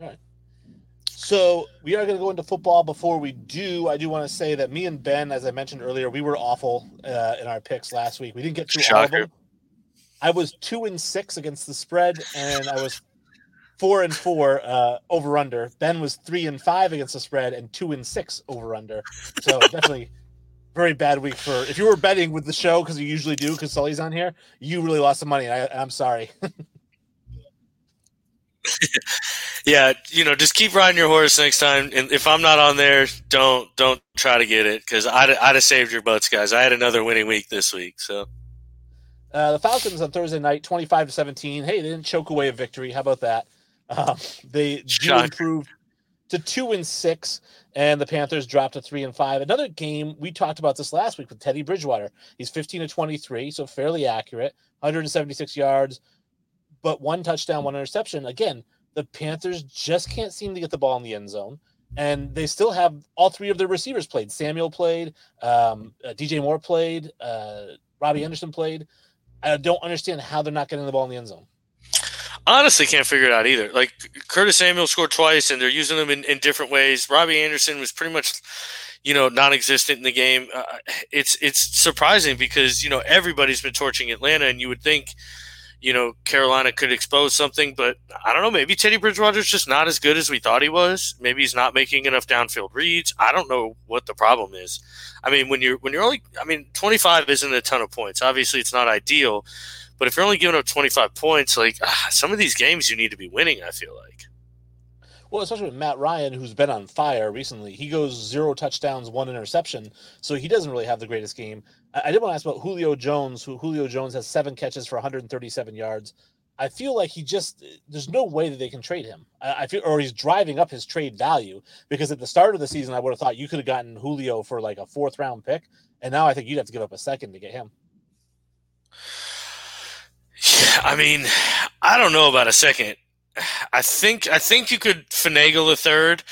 All right. So we are going to go into football. Before we do, I do want to say that me and Ben, as I mentioned earlier, we were awful uh, in our picks last week. We didn't get through all of Shocker. them. I was two and six against the spread, and I was four and four uh, over under. Ben was three and five against the spread, and two and six over under. So definitely very bad week for if you were betting with the show because you usually do because Sully's on here. You really lost some money. I, I'm sorry. Yeah, you know, just keep riding your horse next time. And if I'm not on there, don't don't try to get it because I'd I'd have saved your butts, guys. I had another winning week this week, so Uh, the Falcons on Thursday night, twenty-five to seventeen. Hey, they didn't choke away a victory. How about that? Um, they do Shocker. improve to two and six, and the Panthers dropped to three and five. Another game we talked about this last week with Teddy Bridgewater. He's fifteen to twenty-three, so fairly accurate, one hundred and seventy-six yards, but one touchdown, one interception. Again, the Panthers just can't seem to get the ball in the end zone. And they still have all three of their receivers played. Samuel played, um, uh, DJ Moore played, uh, Robbie Anderson played. I don't understand how they're not getting the ball in the end zone. Honestly can't figure it out either. Like Curtis Samuel scored twice, and they're using them in, in different ways. Robbie Anderson was pretty much, you know, non-existent in the game. Uh, it's it's surprising because you know everybody's been torching Atlanta, and you would think, you know, Carolina could expose something, but I don't know. Maybe Teddy Bridgewater's just not as good as we thought he was. Maybe he's not making enough downfield reads. I don't know what the problem is. I mean, when you're when you're only, I mean, 25 isn't a ton of points. Obviously, it's not ideal. But if you're only giving up 25 points, like ah, some of these games you need to be winning, I feel like. Well, especially with Matt Ryan, who's been on fire recently. He goes zero touchdowns, one interception, so he doesn't really have the greatest game. I, I did want to ask about Julio Jones, who Julio Jones has seven catches for 137 yards. I feel like he just there's no way that they can trade him. I, I feel or he's driving up his trade value because at the start of the season I would have thought you could have gotten Julio for like a fourth round pick, and now I think you'd have to give up a second to get him. I mean, I don't know about a second. I think I think you could finagle a third,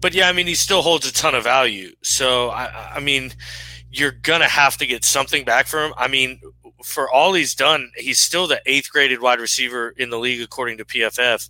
but yeah, I mean he still holds a ton of value. So I, I mean, you're gonna have to get something back for him. I mean, for all he's done, he's still the eighth graded wide receiver in the league according to PFF.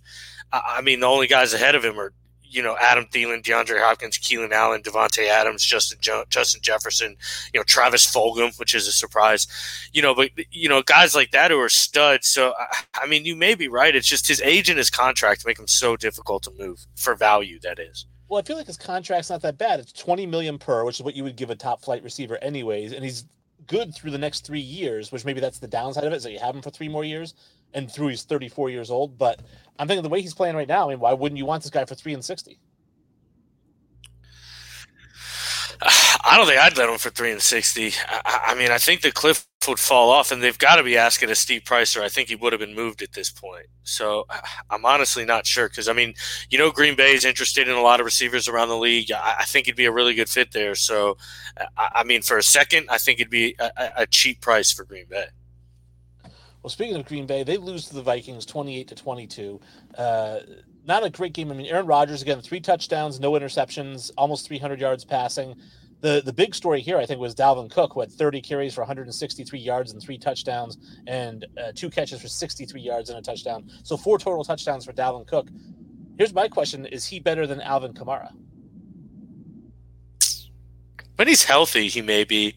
I, I mean, the only guys ahead of him are you know Adam Thielen, DeAndre Hopkins, Keenan Allen, Davante Adams, Justin jo- Justin Jefferson, you know Travis Fulgham, which is a surprise. You know, but you know guys like that who are studs. So I, I mean, you may be right. It's just his age and his contract make him so difficult to move for value. That is. Well, I feel like his contract's not that bad. It's 20 million per, which is what you would give a top flight receiver anyways, and he's good through the next 3 years, which maybe that's the downside of it, so you have him for 3 more years. and through he's 34 years old. But I'm thinking the way he's playing right now, I mean, why wouldn't you want this guy for three and 60? I don't think I'd let him for three and sixty. I, I, mean, I think the cliff would fall off, and they've got to be asking a steep price, or I think he would have been moved at this point. So I'm honestly not sure because I mean, you know, Green Bay is interested in a lot of receivers around the league. I, I think he'd be a really good fit there. So, I, I mean, for a second, I think it'd be a, a cheap price for Green Bay. Well, speaking of Green Bay, they lose to the Vikings 28 to 22. Uh, not a great game. I mean, Aaron Rodgers again, three touchdowns, no interceptions, almost 300 yards passing. The the big story here, I think, was Dalvin Cook, who had 30 carries for 163 yards and three touchdowns, and uh, two catches for 63 yards and a touchdown. So four total touchdowns for Dalvin Cook. Here's my question: Is he better than Alvin Kamara? When he's healthy, he may be.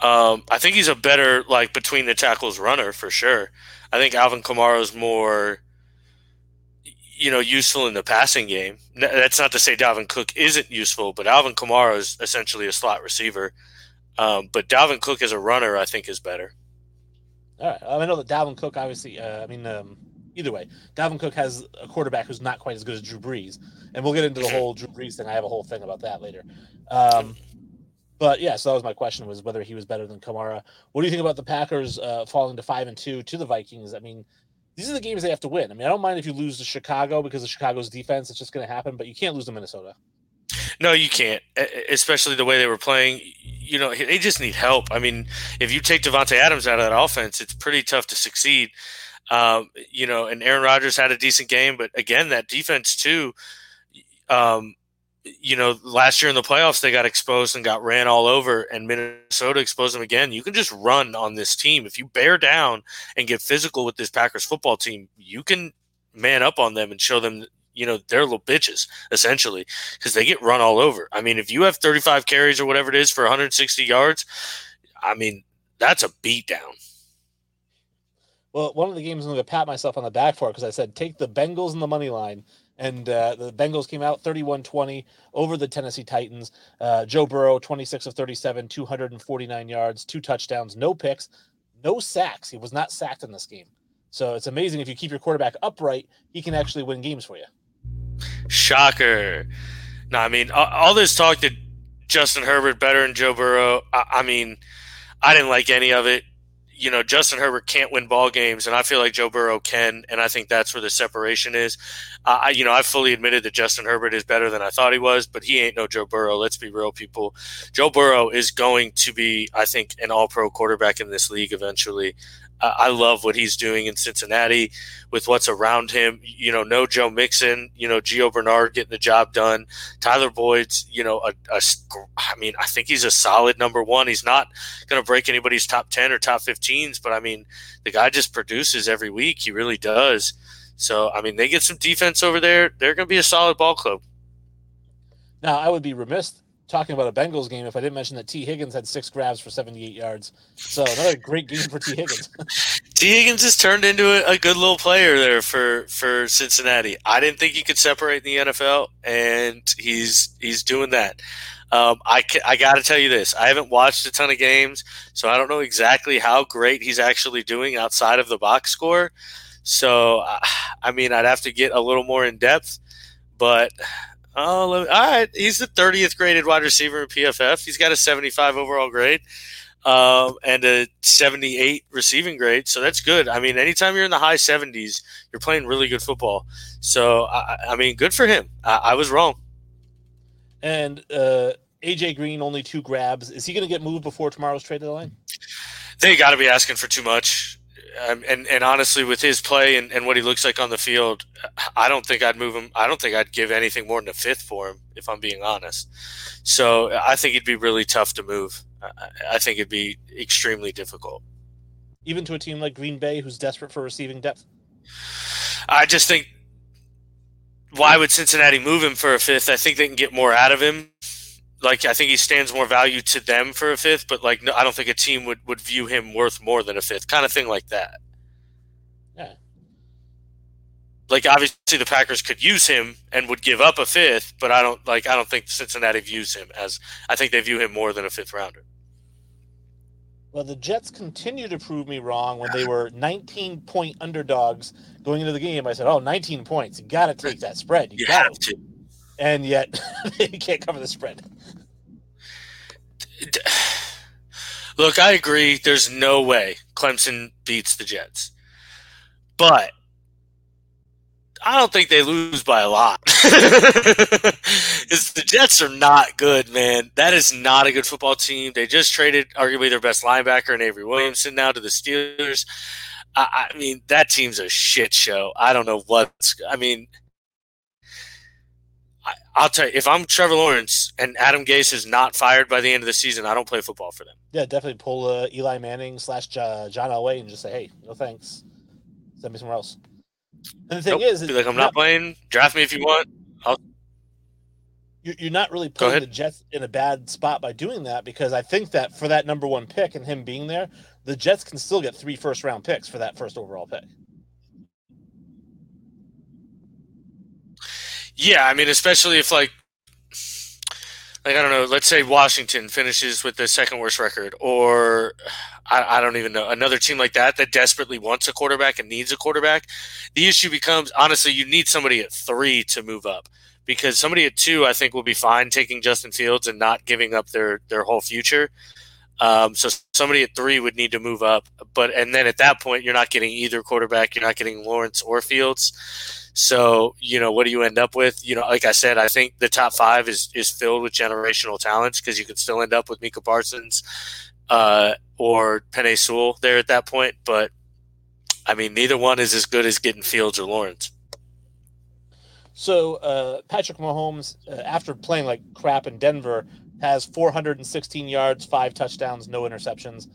Um, I think he's a better like between the tackles runner for sure. I think Alvin Kamara is more you know, useful in the passing game. That's not to say Dalvin Cook isn't useful, but Alvin Kamara is essentially a slot receiver. Um, but Dalvin Cook as a runner, I think, is better. All right. I know that Dalvin Cook, obviously, uh, I mean, um, either way, Dalvin Cook has a quarterback who's not quite as good as Drew Brees. And we'll get into the whole Drew Brees thing. I have a whole thing about that later. Um, but yeah, so that was my question was whether he was better than Kamara. What do you think about the Packers uh, falling to five and two to the Vikings? I mean, these are the games they have to win. I mean, I don't mind if you lose to Chicago because of Chicago's defense; it's just going to happen. But you can't lose to Minnesota. No, you can't, especially the way they were playing. You know, they just need help. I mean, if you take Davante Adams out of that offense, it's pretty tough to succeed. Um, you know, and Aaron Rodgers had a decent game, but again, that defense too. Um, you know, last year in the playoffs, they got exposed and got ran all over, and Minnesota exposed them again. You can just run on this team. If you bear down and get physical with this Packers football team, you can man up on them and show them, you know, they're little bitches, essentially, because they get run all over. I mean, if you have 35 carries or whatever it is for 160 yards, I mean, that's a beatdown. Well, one of the games I'm going to pat myself on the back for because I said take the Bengals in the money line and uh, the Bengals came out 31-20 over the Tennessee Titans. Uh, Joe Burrow, 26 of 37, 249 yards, two touchdowns, no picks, no sacks. He was not sacked in this game. So it's amazing if you keep your quarterback upright, he can actually win games for you. Shocker. No, I mean, all this talk that Justin Herbert better than Joe Burrow, I, I mean, I didn't like any of it you know Justin Herbert can't win ball games, and I feel like Joe Burrow can, and I think that's where the separation is. I, you know, I fully admitted that Justin Herbert is better than I thought he was, but he ain't no Joe Burrow. Let's be real, people. Joe Burrow is going to be, I think, an All-Pro quarterback in this league eventually. I love what he's doing in Cincinnati with what's around him. You know, no Joe Mixon, you know, Gio Bernard getting the job done. Tyler Boyd's, you know, a, a I mean, I think he's a solid number one. He's not going to break anybody's top 10 or top 15s, but I mean, the guy just produces every week. He really does. So, I mean, they get some defense over there. They're going to be a solid ball club. Now, I would be remiss talking about a Bengals game if I didn't mention that Tee Higgins had six grabs for 78 yards. So another great game for Tee Higgins. Tee Higgins has turned into a, good little player there for, for Cincinnati. I didn't think he could separate in the NFL, and he's he's doing that. Um, I, I got to tell you this. I haven't watched a ton of games, so I don't know exactly how great he's actually doing outside of the box score. So, I mean, I'd have to get a little more in depth, but Oh, all right. He's the 30th graded wide receiver in PFF. He's got a 75 overall grade um, and a 78 receiving grade. So that's good. I mean, anytime you're in the high 70s, you're playing really good football. So, I, I mean, good for him. I, I was wrong. And uh, AJ Green, only two grabs. Is he going to get moved before tomorrow's trade deadline? They got to be asking for too much. Um, and and honestly, with his play and, and what he looks like on the field, I don't think I'd move him. I don't think I'd give anything more than a fifth for him, if I'm being honest. So I think it'd be really tough to move. I think it'd be extremely difficult, even to a team like Green Bay, who's desperate for receiving depth. I just think why would Cincinnati move him for a fifth? I think they can get more out of him like I think he stands more value to them for a fifth, but like no, I don't think a team would would view him worth more than a fifth, kind of thing like that. Yeah. Like obviously the Packers could use him and would give up a fifth, but I don't like I don't think Cincinnati views him as I think they view him more than a fifth rounder. Well, the Jets continue to prove me wrong when they were 19 point underdogs going into the game. I said, "Oh, 19 points. You got to take that spread. You, You got to." And yet they can't cover the spread. Look, I agree. There's no way Clemson beats the Jets, but I don't think they lose by a lot. The Jets are not good, man. That is not a good football team. They just traded arguably their best linebacker and Avery Williamson now to the Steelers. I, I mean, that team's a shit show. I don't know what's. I mean, I'll tell you, if I'm Trevor Lawrence and Adam Gase is not fired by the end of the season, I don't play football for them. Yeah, definitely pull uh, Eli Manning slash John Elway and just say, "Hey, no thanks. Send me somewhere else." And the thing Nope. is, is like, I'm you're not playing. Draft me if you want. you're, you're not really putting the Jets in a bad spot by doing that because I think that for that number one pick and him being there, the Jets can still get three first round picks for that first overall pick. Yeah, I mean, especially if like, like I don't know, let's say Washington finishes with the second worst record, or I, I don't even know another team like that that desperately wants a quarterback and needs a quarterback. The issue becomes honestly, you need somebody at three to move up because somebody at two, I think, will be fine taking Justin Fields and not giving up their their whole future. Um, so somebody at three would need to move up, but and then at that point, you're not getting either quarterback. You're not getting Lawrence or Fields. So you know what do you end up with? You know, like I said, I think the top five is is filled with generational talents because you could still end up with Micah Parsons uh, or Penei Sewell there at that point. But I mean, neither one is as good as getting Fields or Lawrence. So uh, Patrick Mahomes, uh, after playing like crap in Denver, has 416 yards, five touchdowns, no interceptions.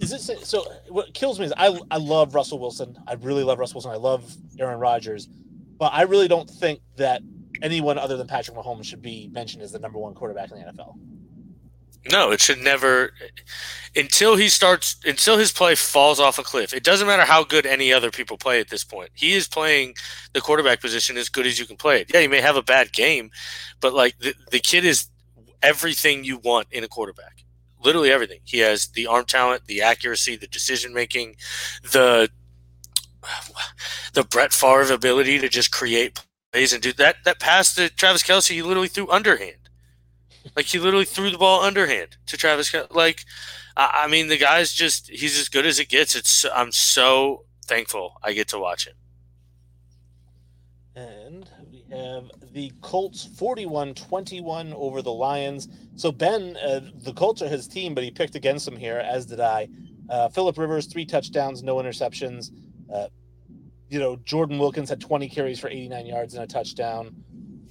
Is it so? What kills me is I I love Russell Wilson. I really love Russell Wilson. I love Aaron Rodgers, but I really don't think that anyone other than Patrick Mahomes should be mentioned as the number one quarterback in the NFL. No, it should never until he starts until his play falls off a cliff. It doesn't matter how good any other people play at this point. He is playing the quarterback position as good as you can play it. Yeah, he may have a bad game, but like the, the kid is everything you want in a quarterback. Literally everything. He has the arm talent, the accuracy, the decision making, the the Brett Favre ability to just create plays and do that. That pass to Travis Kelce, he literally threw underhand. Like he literally threw the ball underhand to Travis. Like, I, I mean, the guy's just—he's as good as it gets. It's I'm so thankful I get to watch him. And we have the Colts 41 21 over the Lions. So, Ben, uh, the Colts are his team, but he picked against them here, as did I. Uh, Philip Rivers, three touchdowns, no interceptions. Uh, you know, Jordan Wilkins had 20 carries for 89 yards and a touchdown.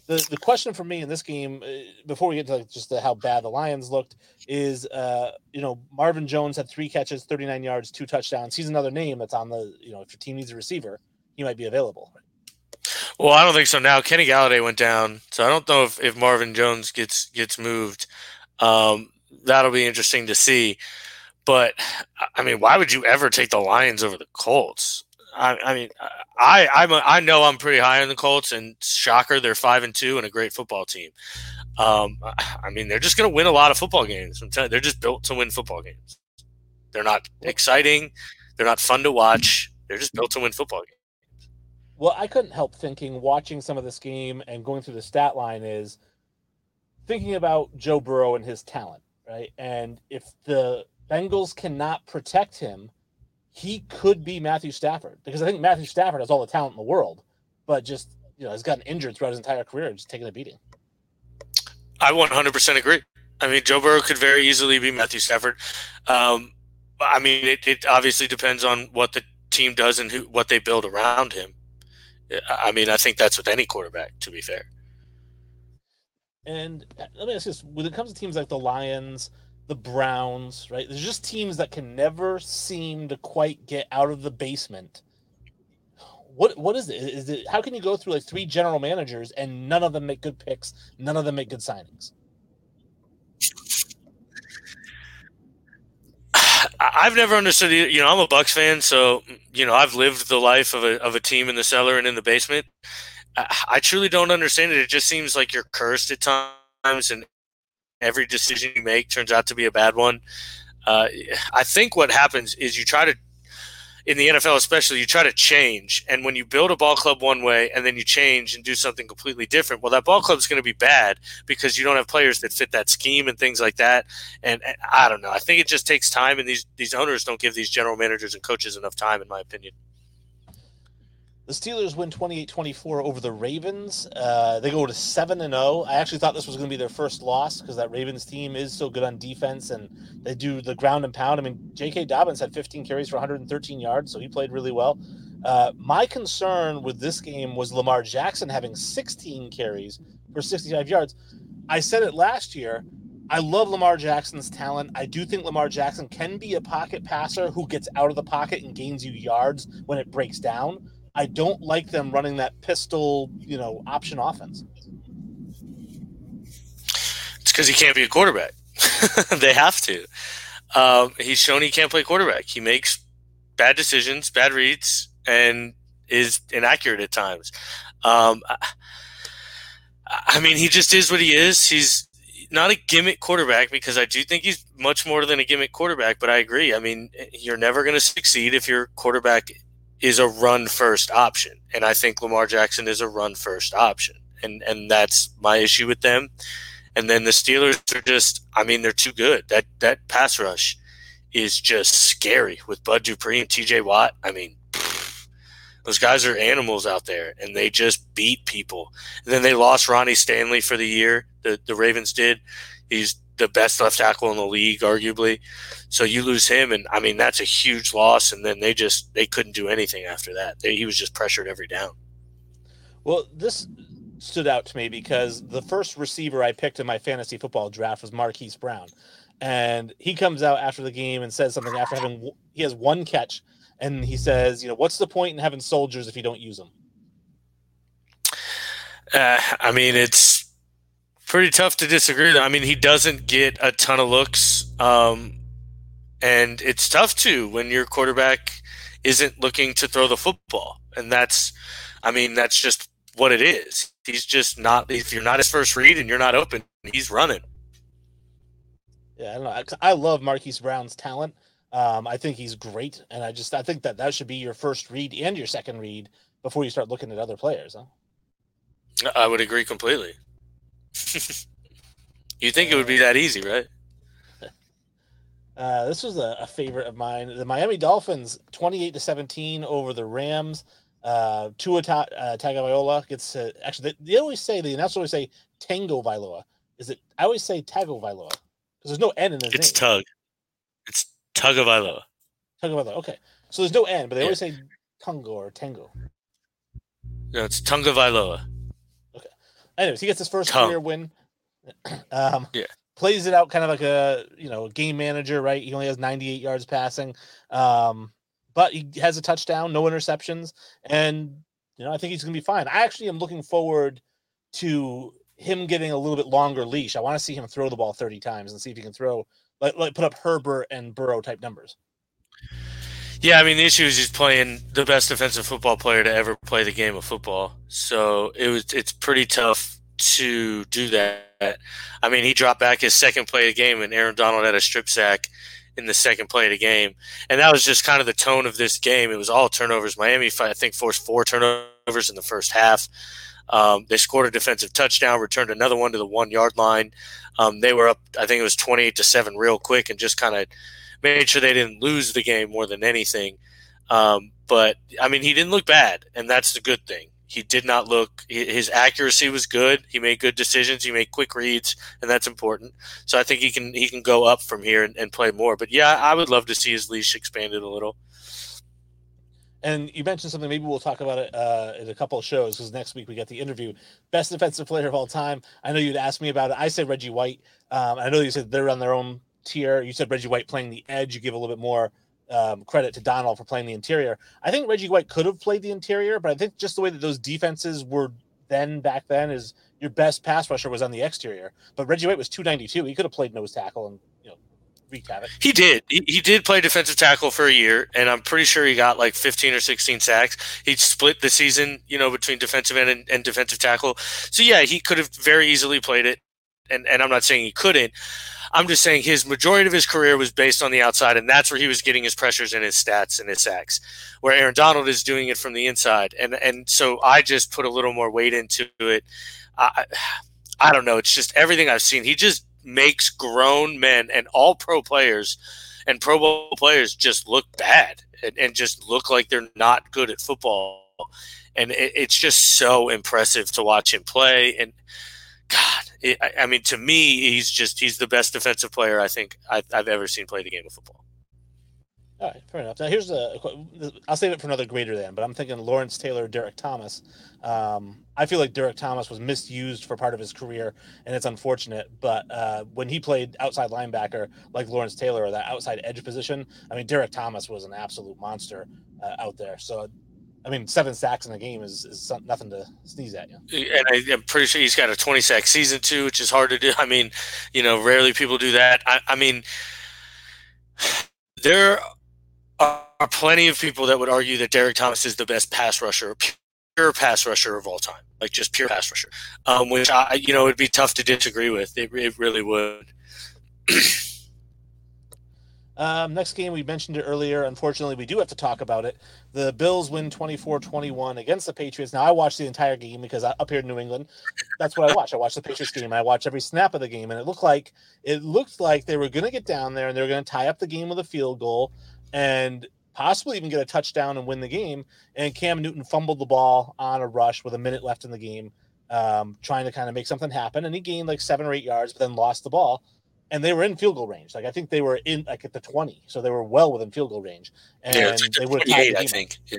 The, the question for me in this game, uh, before we get to like just the, how bad the Lions looked, is uh, you know Marvin Jones had three catches, 39 yards, two touchdowns. He's another name that's on the you know if your team needs a receiver, he might be available. Well, I don't think so. Now Kenny Golladay went down, so I don't know if, if Marvin Jones gets gets moved. Um, that'll be interesting to see. But I mean, why would you ever take the Lions over the Colts? I, I mean, I I'm a, I know I'm pretty high on the Colts, and shocker, they're five and two and a great football team. Um, I mean, they're just going to win a lot of football games. I'm telling you, they're just built to win football games. They're not exciting. They're not fun to watch. They're just built to win football games. Well, I couldn't help thinking, watching some of this game and going through the stat line, is thinking about Joe Burrow and his talent, right? And if the Bengals cannot protect him, he could be Matthew Stafford because I think Matthew Stafford has all the talent in the world, but just you know has gotten injured throughout his entire career and just taking a beating. I 100% agree. I mean, Joe Burrow could very easily be Matthew Stafford. Um, I mean, it, it obviously depends on what the team does and who, what they build around him. I mean, I think that's with any quarterback, to be fair. And uh, let me ask you this: when it comes to teams like the Lions, the Browns, right? There's just teams that can never seem to quite get out of the basement. What what is it? Is it how can you go through like three general managers and none of them make good picks, none of them make good signings? I've never understood. You know, I'm a Bucks fan, so you know I've lived the life of a of a team in the cellar and in the basement. I, I truly don't understand it. It just seems like you're cursed at times, and every decision you make turns out to be a bad one. Uh, I think what happens is you try to in the NFL, especially, you try to change. And when you build a ball club one way and then you change and do something completely different, well, that ball club is going to be bad because you don't have players that fit that scheme and things like that. And, and, I don't know. I think it just takes time, and these these owners don't give these general managers and coaches enough time, in my opinion. The Steelers win 28-24 over the Ravens. Uh, they go to 7 and 0. I actually thought this was going to be their first loss because that Ravens team is so good on defense and they do the ground and pound. I mean, J.K. Dobbins had 15 carries for 113 yards, so he played really well. Uh, my concern with this game was Lamar Jackson having 16 carries for 65 yards. I said it last year. I love Lamar Jackson's talent. I do think Lamar Jackson can be a pocket passer who gets out of the pocket and gains you yards when it breaks down I don't like them running that pistol, you know, option offense. It's because he can't be a quarterback. they have to. Um, he's shown he can't play quarterback. He makes bad decisions, bad reads, and is inaccurate at times. Um, I, I mean, he just is what he is. He's not a gimmick quarterback because I do think he's much more than a gimmick quarterback. But I agree. I mean, you're never going to succeed if your quarterback is a run first option. And I think Lamar Jackson is a run first option. And and that's my issue with them. And then the Steelers are just I mean, they're too good. That that pass rush is just scary with Bud Dupree and TJ Watt. I mean, those guys are animals out there and they just beat people. And then they lost Ronnie Stanley for the year. The the Ravens did. He's the best left tackle in the league, arguably. So you lose him, and I mean that's a huge loss. And then they just they couldn't do anything after that. They, he was just pressured every down. Well, this stood out to me because the first receiver I picked in my fantasy football draft was Marquise Brown, and he comes out after the game and says something after having he has one catch, and he says, you know, what's the point in having soldiers if you don't use them? Uh, I mean, it's pretty tough to disagree. With. I mean, he doesn't get a ton of looks. Um, and it's tough too when your quarterback isn't looking to throw the football. And that's, I mean, that's just what it is. He's just not, if you're not his first read and you're not open, he's running. Yeah, I don't know. I love Marquise Brown's talent. Um, I think he's great. And I just, I think that that should be your first read and your second read before you start looking at other players. Huh? I would agree completely. you think it would be that easy, right? Uh, this was a, a, favorite of mine. The Miami Dolphins, twenty-eight to seventeen over the Rams. Uh, Tua Ta- uh, Tagovailoa gets to, actually. They, they, always say the announcers always say Tango Vailoa. Is it? I always say Tagovailoa because there's no N in his it's name. Tug. It's Tagovailoa. Tagovailoa. Okay, so there's no N, but they yeah. always say Tungo or Tango. No, it's Tagovailoa. Anyways, he gets his first career win. um, yeah plays it out kind of like a you know game manager, right? He only has 98 yards passing, um, but he has a touchdown, no interceptions, and you know I think he's going to be fine. I actually am looking forward to him getting a little bit longer leash. I want to see him throw the ball 30 times and see if he can throw like, like put up Herbert and Burrow type numbers. Yeah, I mean the issue is he's playing the best defensive football player to ever play the game of football. So it was it's pretty tough to do that. I mean, he dropped back his second play of the game, and Aaron Donald had a strip sack in the second play of the game, and that was just kind of the tone of this game. It was all turnovers. Miami, I think, forced four turnovers in the first half. Um, they scored a defensive touchdown, returned another one to the one yard line. Um, they were up, I think it was 28 to 7 real quick and just kind of made sure they didn't lose the game more than anything. Um, but I mean, he didn't look bad, and that's the good thing. He did not look. His accuracy was good. He made good decisions. He made quick reads, and that's important. So I think he can he can go up from here and, and play more. But yeah, I would love to see his leash expanded a little. And you mentioned something. Maybe we'll talk about it uh, in a couple of shows because next week we get the interview. Best defensive player of all time. I know you'd ask me about it. I say Reggie White. Um, I know you said they're on their own tier. You said Reggie White playing the edge. You give a little bit more um, credit to Donald for playing the interior. I think Reggie White could have played the interior, but I think just the way that those defenses were then back then is your best pass rusher was on the exterior. But Reggie White was 292. He could have played nose tackle and you know havoc. He did. He, he did play defensive tackle for a year, and I'm pretty sure he got like 15 or 16 sacks. He split the season, you know, between defensive end and, and defensive tackle. So yeah, he could have very easily played it. and and I'm not saying he couldn't. I'm just saying his majority of his career was based on the outside, and that's where he was getting his pressures and his stats and his sacks. Where Aaron Donald is doing it from the inside, and and so I just put a little more weight into it. I I don't know. It's just everything I've seen. He just makes grown men and all pro players and Pro Bowl players just look bad and, and just look like they're not good at football. And it, it's just so impressive to watch him play. And God, I, I, mean, to me, he's just he's the best defensive player I think I've, I've ever seen play the game of football. All right, fair enough. Now here's a. I'll save it for another greater than, but I'm thinking Lawrence Taylor, Derrick Thomas. Um, I feel like Derrick Thomas was misused for part of his career, and it's unfortunate. But uh, when he played outside linebacker like Lawrence Taylor or that outside edge position, I mean, Derek Thomas was an absolute monster uh, out there. So, I mean, seven sacks in a game is, is nothing to sneeze at. You And I, am pretty sure he's got a 20 sack season too, which is hard to do. I mean, you know, rarely people do that. I, I mean, there are plenty of people that would argue that Derrick Thomas is the best pass rusher, pure pass rusher of all time, like just pure pass rusher. Um, which I, you know, it'd be tough to disagree with. It, it really would. um, next game, we mentioned it earlier. Unfortunately, we do have to talk about it. The Bills win 24 21 against the Patriots. Now, I watched the entire game because I, up here in New England, that's what I watch. I watch the Patriots game. I watch every snap of the game, and it looked like it looked like they were going to get down there and they were going to tie up the game with a field goal and possibly even get a touchdown and win the game. And Cam Newton fumbled the ball on a rush with a minute left in the game, um, trying to kind of make something happen. And he gained like seven or eight yards, but then lost the ball. And they were in field goal range. Like I think they were in like at the twenty, so they were well within field goal range. And yeah, they would have I think. Yeah.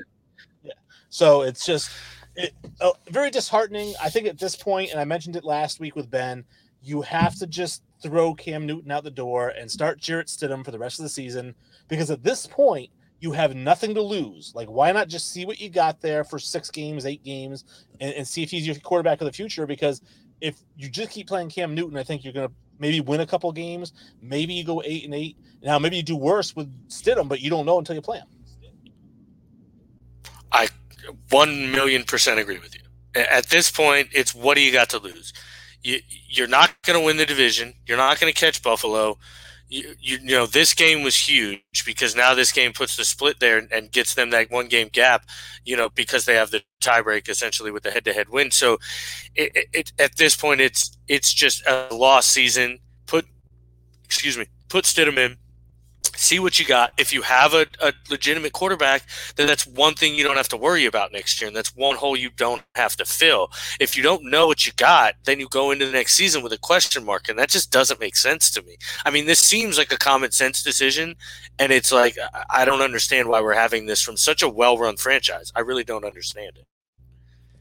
yeah. So it's just it, uh, very disheartening. I think at this point, and I mentioned it last week with Ben, you have to just throw Cam Newton out the door and start Jarrett Stidham for the rest of the season because at this point you have nothing to lose. Like, why not just see what you got there for six games, eight games, and, and see if he's your quarterback of the future? Because if you just keep playing Cam Newton, I think you're going to maybe win a couple games. Maybe you go eight and eight. Now, maybe you do worse with Stidham, but you don't know until you play him. I one million percent agree with you. At this point, it's what do you got to lose? You, you're not going to win the division. You're not going to catch Buffalo you, you, know this game was huge because now this game puts the split there and, and gets them that one game gap you know because they have the tiebreak essentially with the head to head win. So it, it, at this point it's it's just a lost season. Put excuse me put Stidham in see what you got. If you have a, a, legitimate quarterback, then that's one thing you don't have to worry about next year, and that's one hole you don't have to fill. If you don't know what you got, then you go into the next season with a question mark, and that just doesn't make sense to me. I mean, this seems like a common sense decision, and it's like I don't understand why we're having this from such a well-run franchise. I really don't understand it.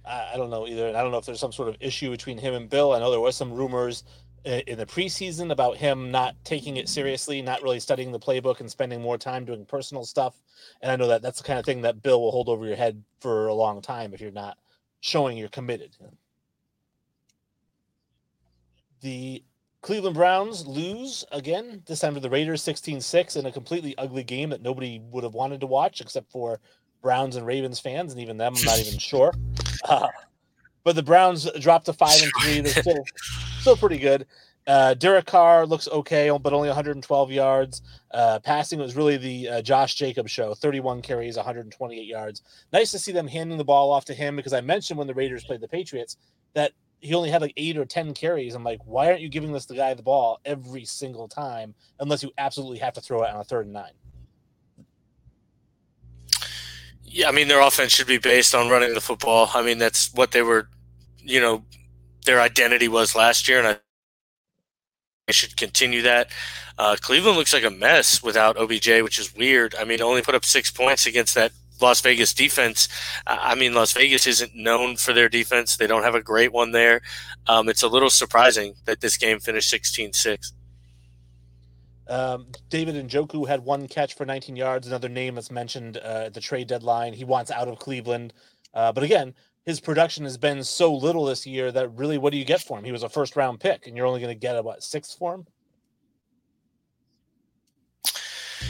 I don't know either. I don't know if there's some sort of issue between him and Bill. I know there was some rumors in the preseason about him not taking it seriously, not really studying the playbook and spending more time doing personal stuff. And I know that that's the kind of thing that Bill will hold over your head for a long time if you're not showing you're committed. The Cleveland Browns lose again, this time to the Raiders 16 6 in a completely ugly game that nobody would have wanted to watch except for Browns and Ravens fans, and even them, I'm not even sure. Uh, but the Browns dropped to five and three. They're still still pretty good. Uh, Derek Carr looks okay, but only 112 yards. Uh, passing was really the uh, Josh Jacobs show 31 carries, 128 yards. Nice to see them handing the ball off to him because I mentioned when the Raiders played the Patriots that he only had like eight or 10 carries. I'm like, why aren't you giving this the guy the ball every single time unless you absolutely have to throw it on a third and nine? Yeah, I mean, their offense should be based on running the football. I mean, that's what they were, you know, their identity was last year, and I should continue that. Uh, Cleveland looks like a mess without OBJ, which is weird. I mean, only put up six points against that Las Vegas defense. I mean, Las Vegas isn't known for their defense. They don't have a great one there. Um, it's a little surprising that this game finished 16 6. Um, David Njoku had one catch for 19 yards. Another name that's mentioned uh, at the trade deadline. He wants out of Cleveland. Uh, but again, his production has been so little this year that really, what do you get for him? He was a first round pick, and you're only going to get a what sixth for him?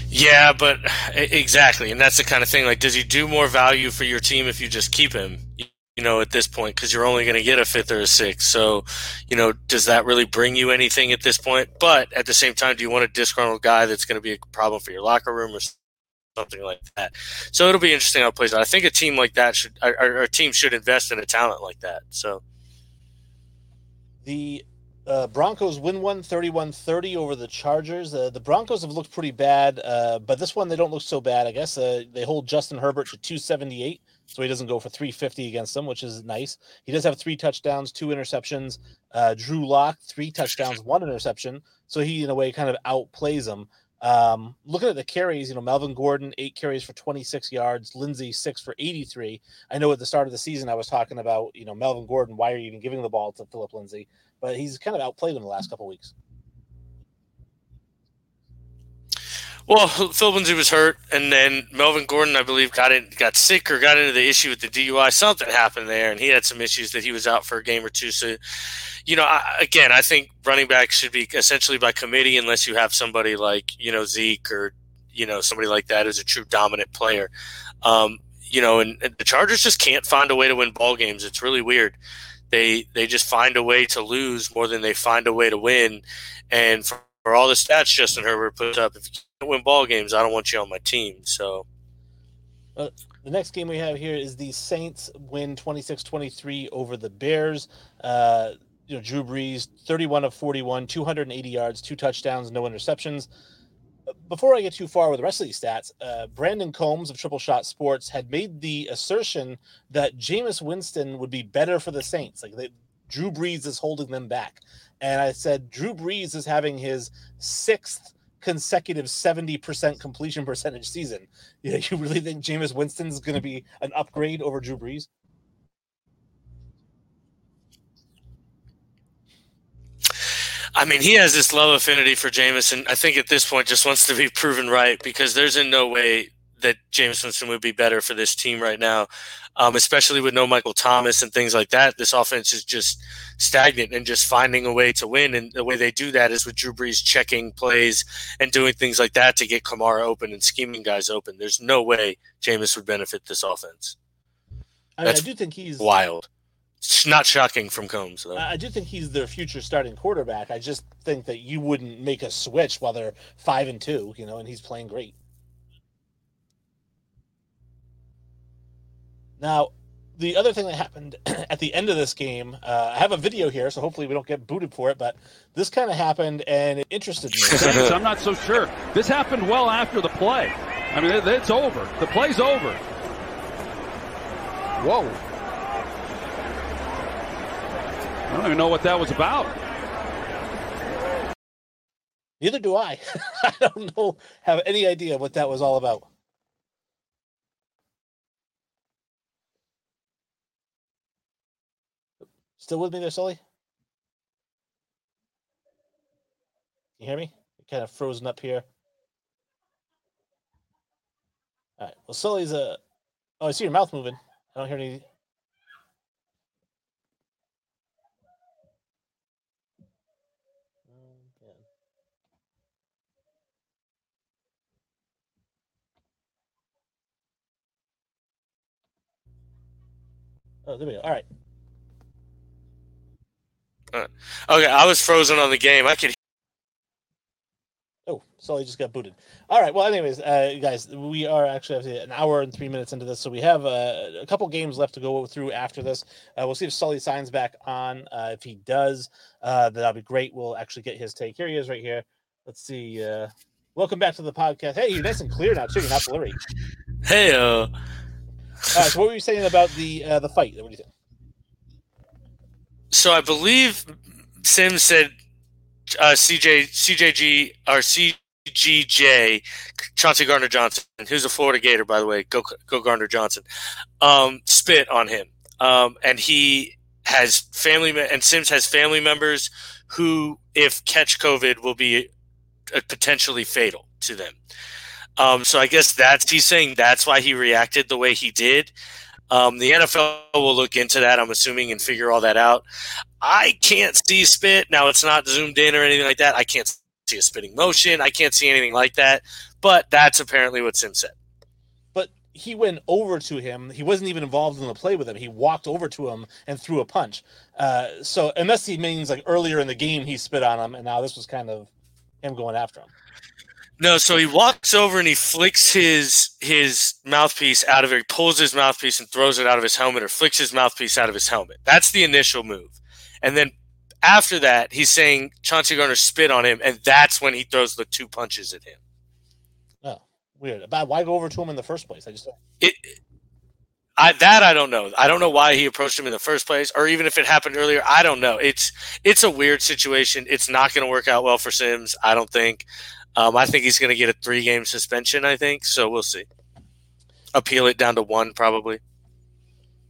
Yeah, but exactly, and that's the kind of thing. Like, does he do more value for your team if you just keep him? you know, at this point, because you're only going to get a fifth or a sixth. So, you know, does that really bring you anything at this point? But at the same time, do you want a disgruntled guy that's going to be a problem for your locker room or something like that? So it'll be interesting how it plays out. I think a team like that should, our, our team should invest in a talent like that. So the uh, Broncos win one 31 30 over the Chargers. Uh, the Broncos have looked pretty bad, uh, but this one they don't look so bad. I guess uh, they hold Justin Herbert to 278 so he doesn't go for 350 against them, which is nice. He does have three touchdowns, two interceptions. Uh, Drew Lock, three touchdowns, one interception. So he, in a way, kind of outplays them. Um, looking at the carries, you know, Melvin Gordon, eight carries for 26 yards, Lindsay, six for 83. I know at the start of the season, I was talking about, you know, Melvin Gordon, why are you even giving the ball to Philip Lindsay? But he's kind of outplayed him the last couple weeks. Well, Phil Lindsay was hurt, and then Melvin Gordon, I believe, got in, got sick or got into the issue with the DUI. Something happened there, and he had some issues that he was out for a game or two. So, you know, I, again, I think running back should be essentially by committee, unless you have somebody like you know Zeke or you know somebody like that who's a true dominant player. Um, you know, and, and the Chargers just can't find a way to win ball games. It's really weird. They they just find a way to lose more than they find a way to win, and for, for all the stats Justin Herbert puts up, if you win ball games, I don't want you on my team. So, uh, the next game we have here is the Saints win 26-23 over the Bears. Uh, you know, Drew Brees, 31 of 41, 280 yards, two touchdowns, no interceptions. Before I get too far with the rest of these stats, uh, Brandon Combs of Triple Shot Sports had made the assertion that Jameis Winston would be better for the Saints. Like they, Drew Brees is holding them back. And I said Drew Brees is having his sixth consecutive 70% completion percentage season. You, know, you really think Jameis Winston's going to be an upgrade over Drew Brees? I mean, he has this love affinity for Jameis, and I think at this point just wants to be proven right because there's in no way that Jameis Winston would be better for this team right now, um, especially with no Michael Thomas and things like that. This offense is just stagnant and just finding a way to win. And the way they do that is with Drew Brees checking plays and doing things like that to get Kamara open and scheming guys open. There's no way Jameis would benefit this offense. I, mean, I do think he's wild. It's not shocking from Combs, though. I do think he's their future starting quarterback. I just think that you wouldn't make a switch while they're five and two, you know, and he's playing great. Now, the other thing that happened at the end of this game, uh, I have a video here, so hopefully we don't get booted for it, but this kind of happened and it interested me. Thanks, I'm not so sure. This happened well after the play. I mean, it's over. The play's over. Whoa. I don't even know what that was about. Neither do I. I don't know, have any idea what that was all about. Still with me there, Sully? Can you hear me? You're kind of frozen up here. All right. Well, Sully's a. Uh... Oh, I see your mouth moving. I don't hear any. Oh, there we go. All right. Uh, okay, I was frozen on the game. I could. Oh, Sully just got booted. All right. Well, anyways, uh, guys, we are actually an hour and three minutes into this, so we have uh, a couple games left to go through after this. Uh, we'll see if Sully signs back on. Uh, if he does, uh, that'll be great. We'll actually get his take. Here he is, right here. Let's see. Uh, welcome back to the podcast. Hey, you're nice and clear now too. You're not blurry. Hey. Uh... All right. So, what were you saying about the uh, the fight? What do you think? So I believe Sim said uh, CJ CJG or CGJ Chauncey Gardner Johnson, who's a Florida Gator by the way. Go go Gardner Johnson. Um, spit on him, um, and he has family and Sims has family members who, if catch COVID, will be uh, potentially fatal to them. Um, so I guess that's he's saying that's why he reacted the way he did. Um, the NFL will look into that, I'm assuming, and figure all that out. I can't see spit. Now, it's not zoomed in or anything like that. I can't see a spitting motion. I can't see anything like that. But that's apparently what Sim said. But he went over to him. He wasn't even involved in the play with him. He walked over to him and threw a punch. Uh, so unless he means like earlier in the game he spit on him, and now this was kind of him going after him. No, so he walks over and he flicks his his mouthpiece out of it. He pulls his mouthpiece and throws it out of his helmet, or flicks his mouthpiece out of his helmet. That's the initial move, and then after that, he's saying Chauncey Gardner spit on him, and that's when he throws the two punches at him. Oh, weird. About why go over to him in the first place? I just it. I, that I don't know. I don't know why he approached him in the first place, or even if it happened earlier. I don't know. It's it's a weird situation. It's not going to work out well for Sims. I don't think. Um, I think he's going to get a three game suspension. I think so. We'll see. Appeal it down to one probably.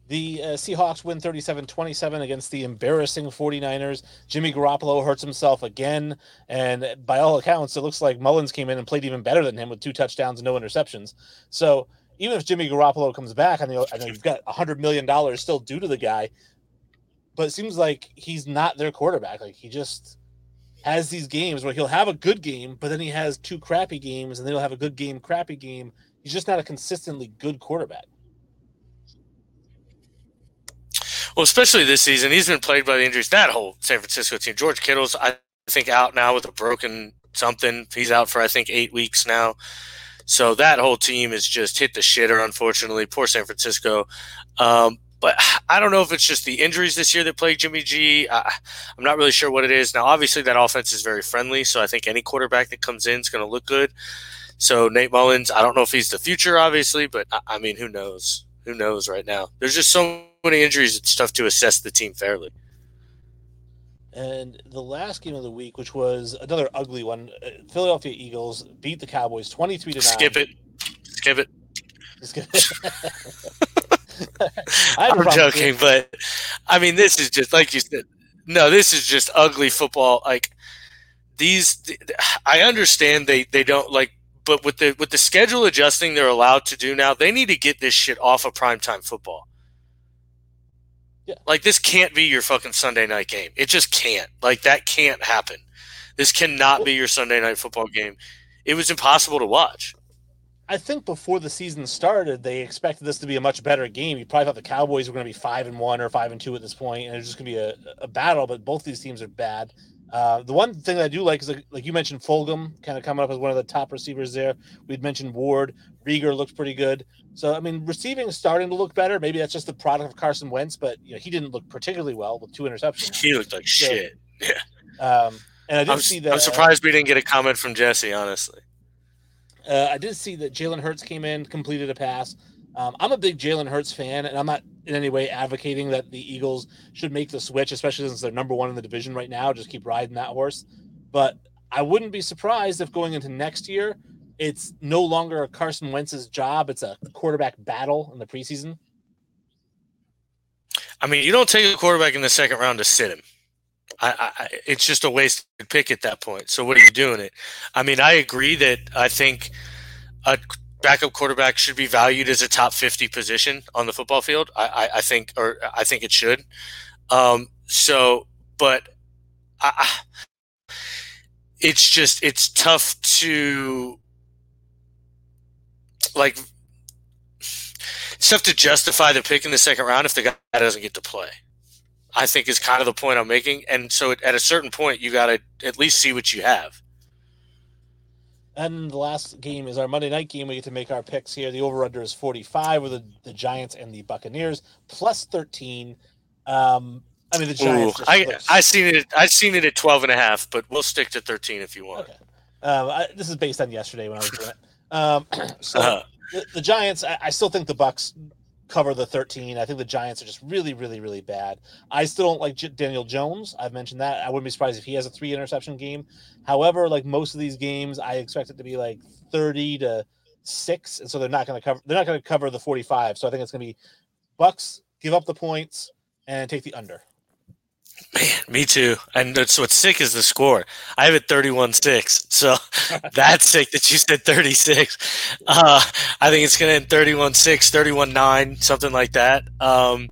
The uh, Seahawks win 37 27 against the embarrassing 49ers. Jimmy Garoppolo hurts himself again. And by all accounts, it looks like Mullens came in and played even better than him with two touchdowns and no interceptions. So even if Jimmy Garoppolo comes back, I know, I know you've got $100 million still due to the guy, but it seems like he's not their quarterback. Like he just has these games where he'll have a good game, but then he has two crappy games, and then he'll have a good game, crappy game. He's just not a consistently good quarterback. Well, especially this season, he's been plagued by the injuries. That whole San Francisco team, George Kittle's, I think, out now with a broken something. He's out for I think eight weeks now. So that whole team has just hit the shitter, unfortunately. Poor San Francisco. Um, but I don't know if it's just the injuries this year that plague Jimmy G. I, I'm not really sure what it is. Now, obviously, that offense is very friendly, so I think any quarterback that comes in is going to look good. So Nate Mullens, I don't know if he's the future, obviously, but I, I mean, who knows? Who knows right now? There's just so many injuries; it's tough to assess the team fairly. And the last game of the week, which was another ugly one, uh, Philadelphia Eagles beat the Cowboys twenty-three to nine. Skip it. Skip it. Skip it. I'm joking, but I mean, this is just like you said. No, this is just ugly football. Like these, I understand they they don't like, but with the with the schedule adjusting they're allowed to do now, they need to get this shit off of primetime football. Yeah. Like this can't be your fucking Sunday night game. It just can't. Like that can't happen. This cannot be your Sunday night football game. It was impossible to watch. I think before the season started, they expected this to be a much better game. You probably thought the Cowboys were going to be five and one or five and two at this point, and it's just going to be a, a battle. But both these teams are bad. Uh, the one thing that I do like is like, like you mentioned, Fulgham kind of coming up as one of the top receivers there. We'd mentioned Ward, Reagor looks pretty good. So I mean, receiving is starting to look better. Maybe that's just the product of Carson Wentz, but you know he didn't look particularly well with two interceptions. He looked like so, shit. Yeah. Um, and I did I'm, see that. I'm surprised we didn't get a comment from Jesse. Honestly. Uh, I did see that Jalen Hurts came in, completed a pass. Um, I'm a big Jalen Hurts fan, and I'm not in any way advocating that the Eagles should make the switch, especially since they're number one in the division right now. Just keep riding that horse. But I wouldn't be surprised if going into next year, it's no longer Carson Wentz's job. It's a quarterback battle in the preseason. I mean, you don't take a quarterback in the second round to sit him. I, I, it's just a wasted pick at that point. So what are you doing it? I mean, I agree that I think a backup quarterback should be valued as a top 50 position on the football field. I, I, I think, or I think it should. Um, so, but I, it's just, it's tough to like, it's tough to justify the pick in the second round if the guy doesn't get to play. I think is kind of the point I'm making. And so at a certain point, you got to at least see what you have. And the last game is our Monday night game. We get to make our picks here. The over under is 45 with the, the Giants and the Buccaneers, plus 13. Um, I mean, the Giants. Ooh, I, I seen it. I seen it at 12 and a half, but we'll stick to 13 if you want. Okay. Um, I, this is based on yesterday when I was doing it. Um, so uh-huh. the, the, Giants, I, I still think the Bucks cover the 13. I think the Giants are just really, really, really bad. I still don't like J- Daniel Jones. I've mentioned that. I wouldn't be surprised if he has a three interception game. However, like most of these games, I expect it to be like 30 to six, and so they're not going to cover. They're not going to cover the 45. So I think it's going to be Bucks give up the points and take the under. Man, me too. And that's what's sick is the score. I have it 31 6. So that's sick that you said 36. Uh, I think it's going to end 31 6, 31 9, something like that. Um,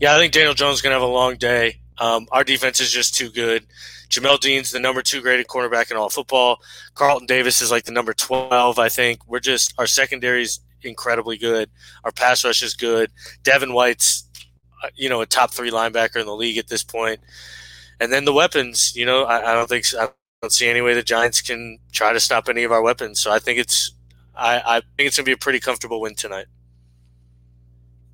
yeah, I think Daniel Jones is going to have a long day. Um, our defense is just too good. Jamel Dean's the number two graded cornerback in all football. Carlton Davis is like the number 12, I think. We're just, our secondaries incredibly good. Our pass rush is good. Devin White's, you know, a top three linebacker in the league at this point. And then the weapons, you know, I, I don't think I don't see any way the Giants can try to stop any of our weapons. So I think it's I, I think it's gonna be a pretty comfortable win tonight.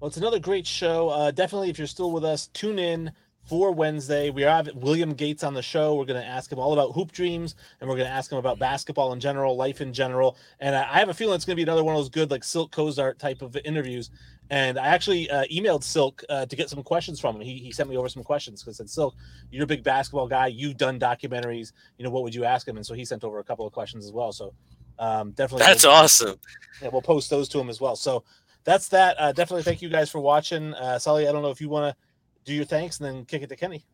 Well, it's another great show. Uh, definitely, if you're still with us, tune in for Wednesday. We have William Gates on the show. We're going to ask him all about hoop dreams, and we're going to ask him about basketball in general, life in general. And I have a feeling it's going to be another one of those good, like Silk Cozart type of interviews. And I actually uh, emailed Silk uh, to get some questions from him. He, he sent me over some questions because I said, Silk, you're a big basketball guy. You've done documentaries. You know, what would you ask him? And so he sent over a couple of questions as well. So um, definitely. That's we'll, awesome. Yeah, we'll post those to him as well. So that's that. Uh, definitely thank you guys for watching. Uh, Sully, I don't know if you want to do your thanks and then kick it to Kenny.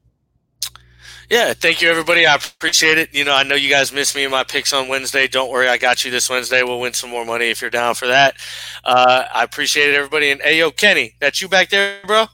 Yeah, thank you, everybody. I appreciate it. You know, I know you guys missed me in my picks on Wednesday. Don't worry, I got you this Wednesday. We'll win some more money if you're down for that. Uh, I appreciate it, everybody. And hey, yo, Kenny, that's you back there, bro?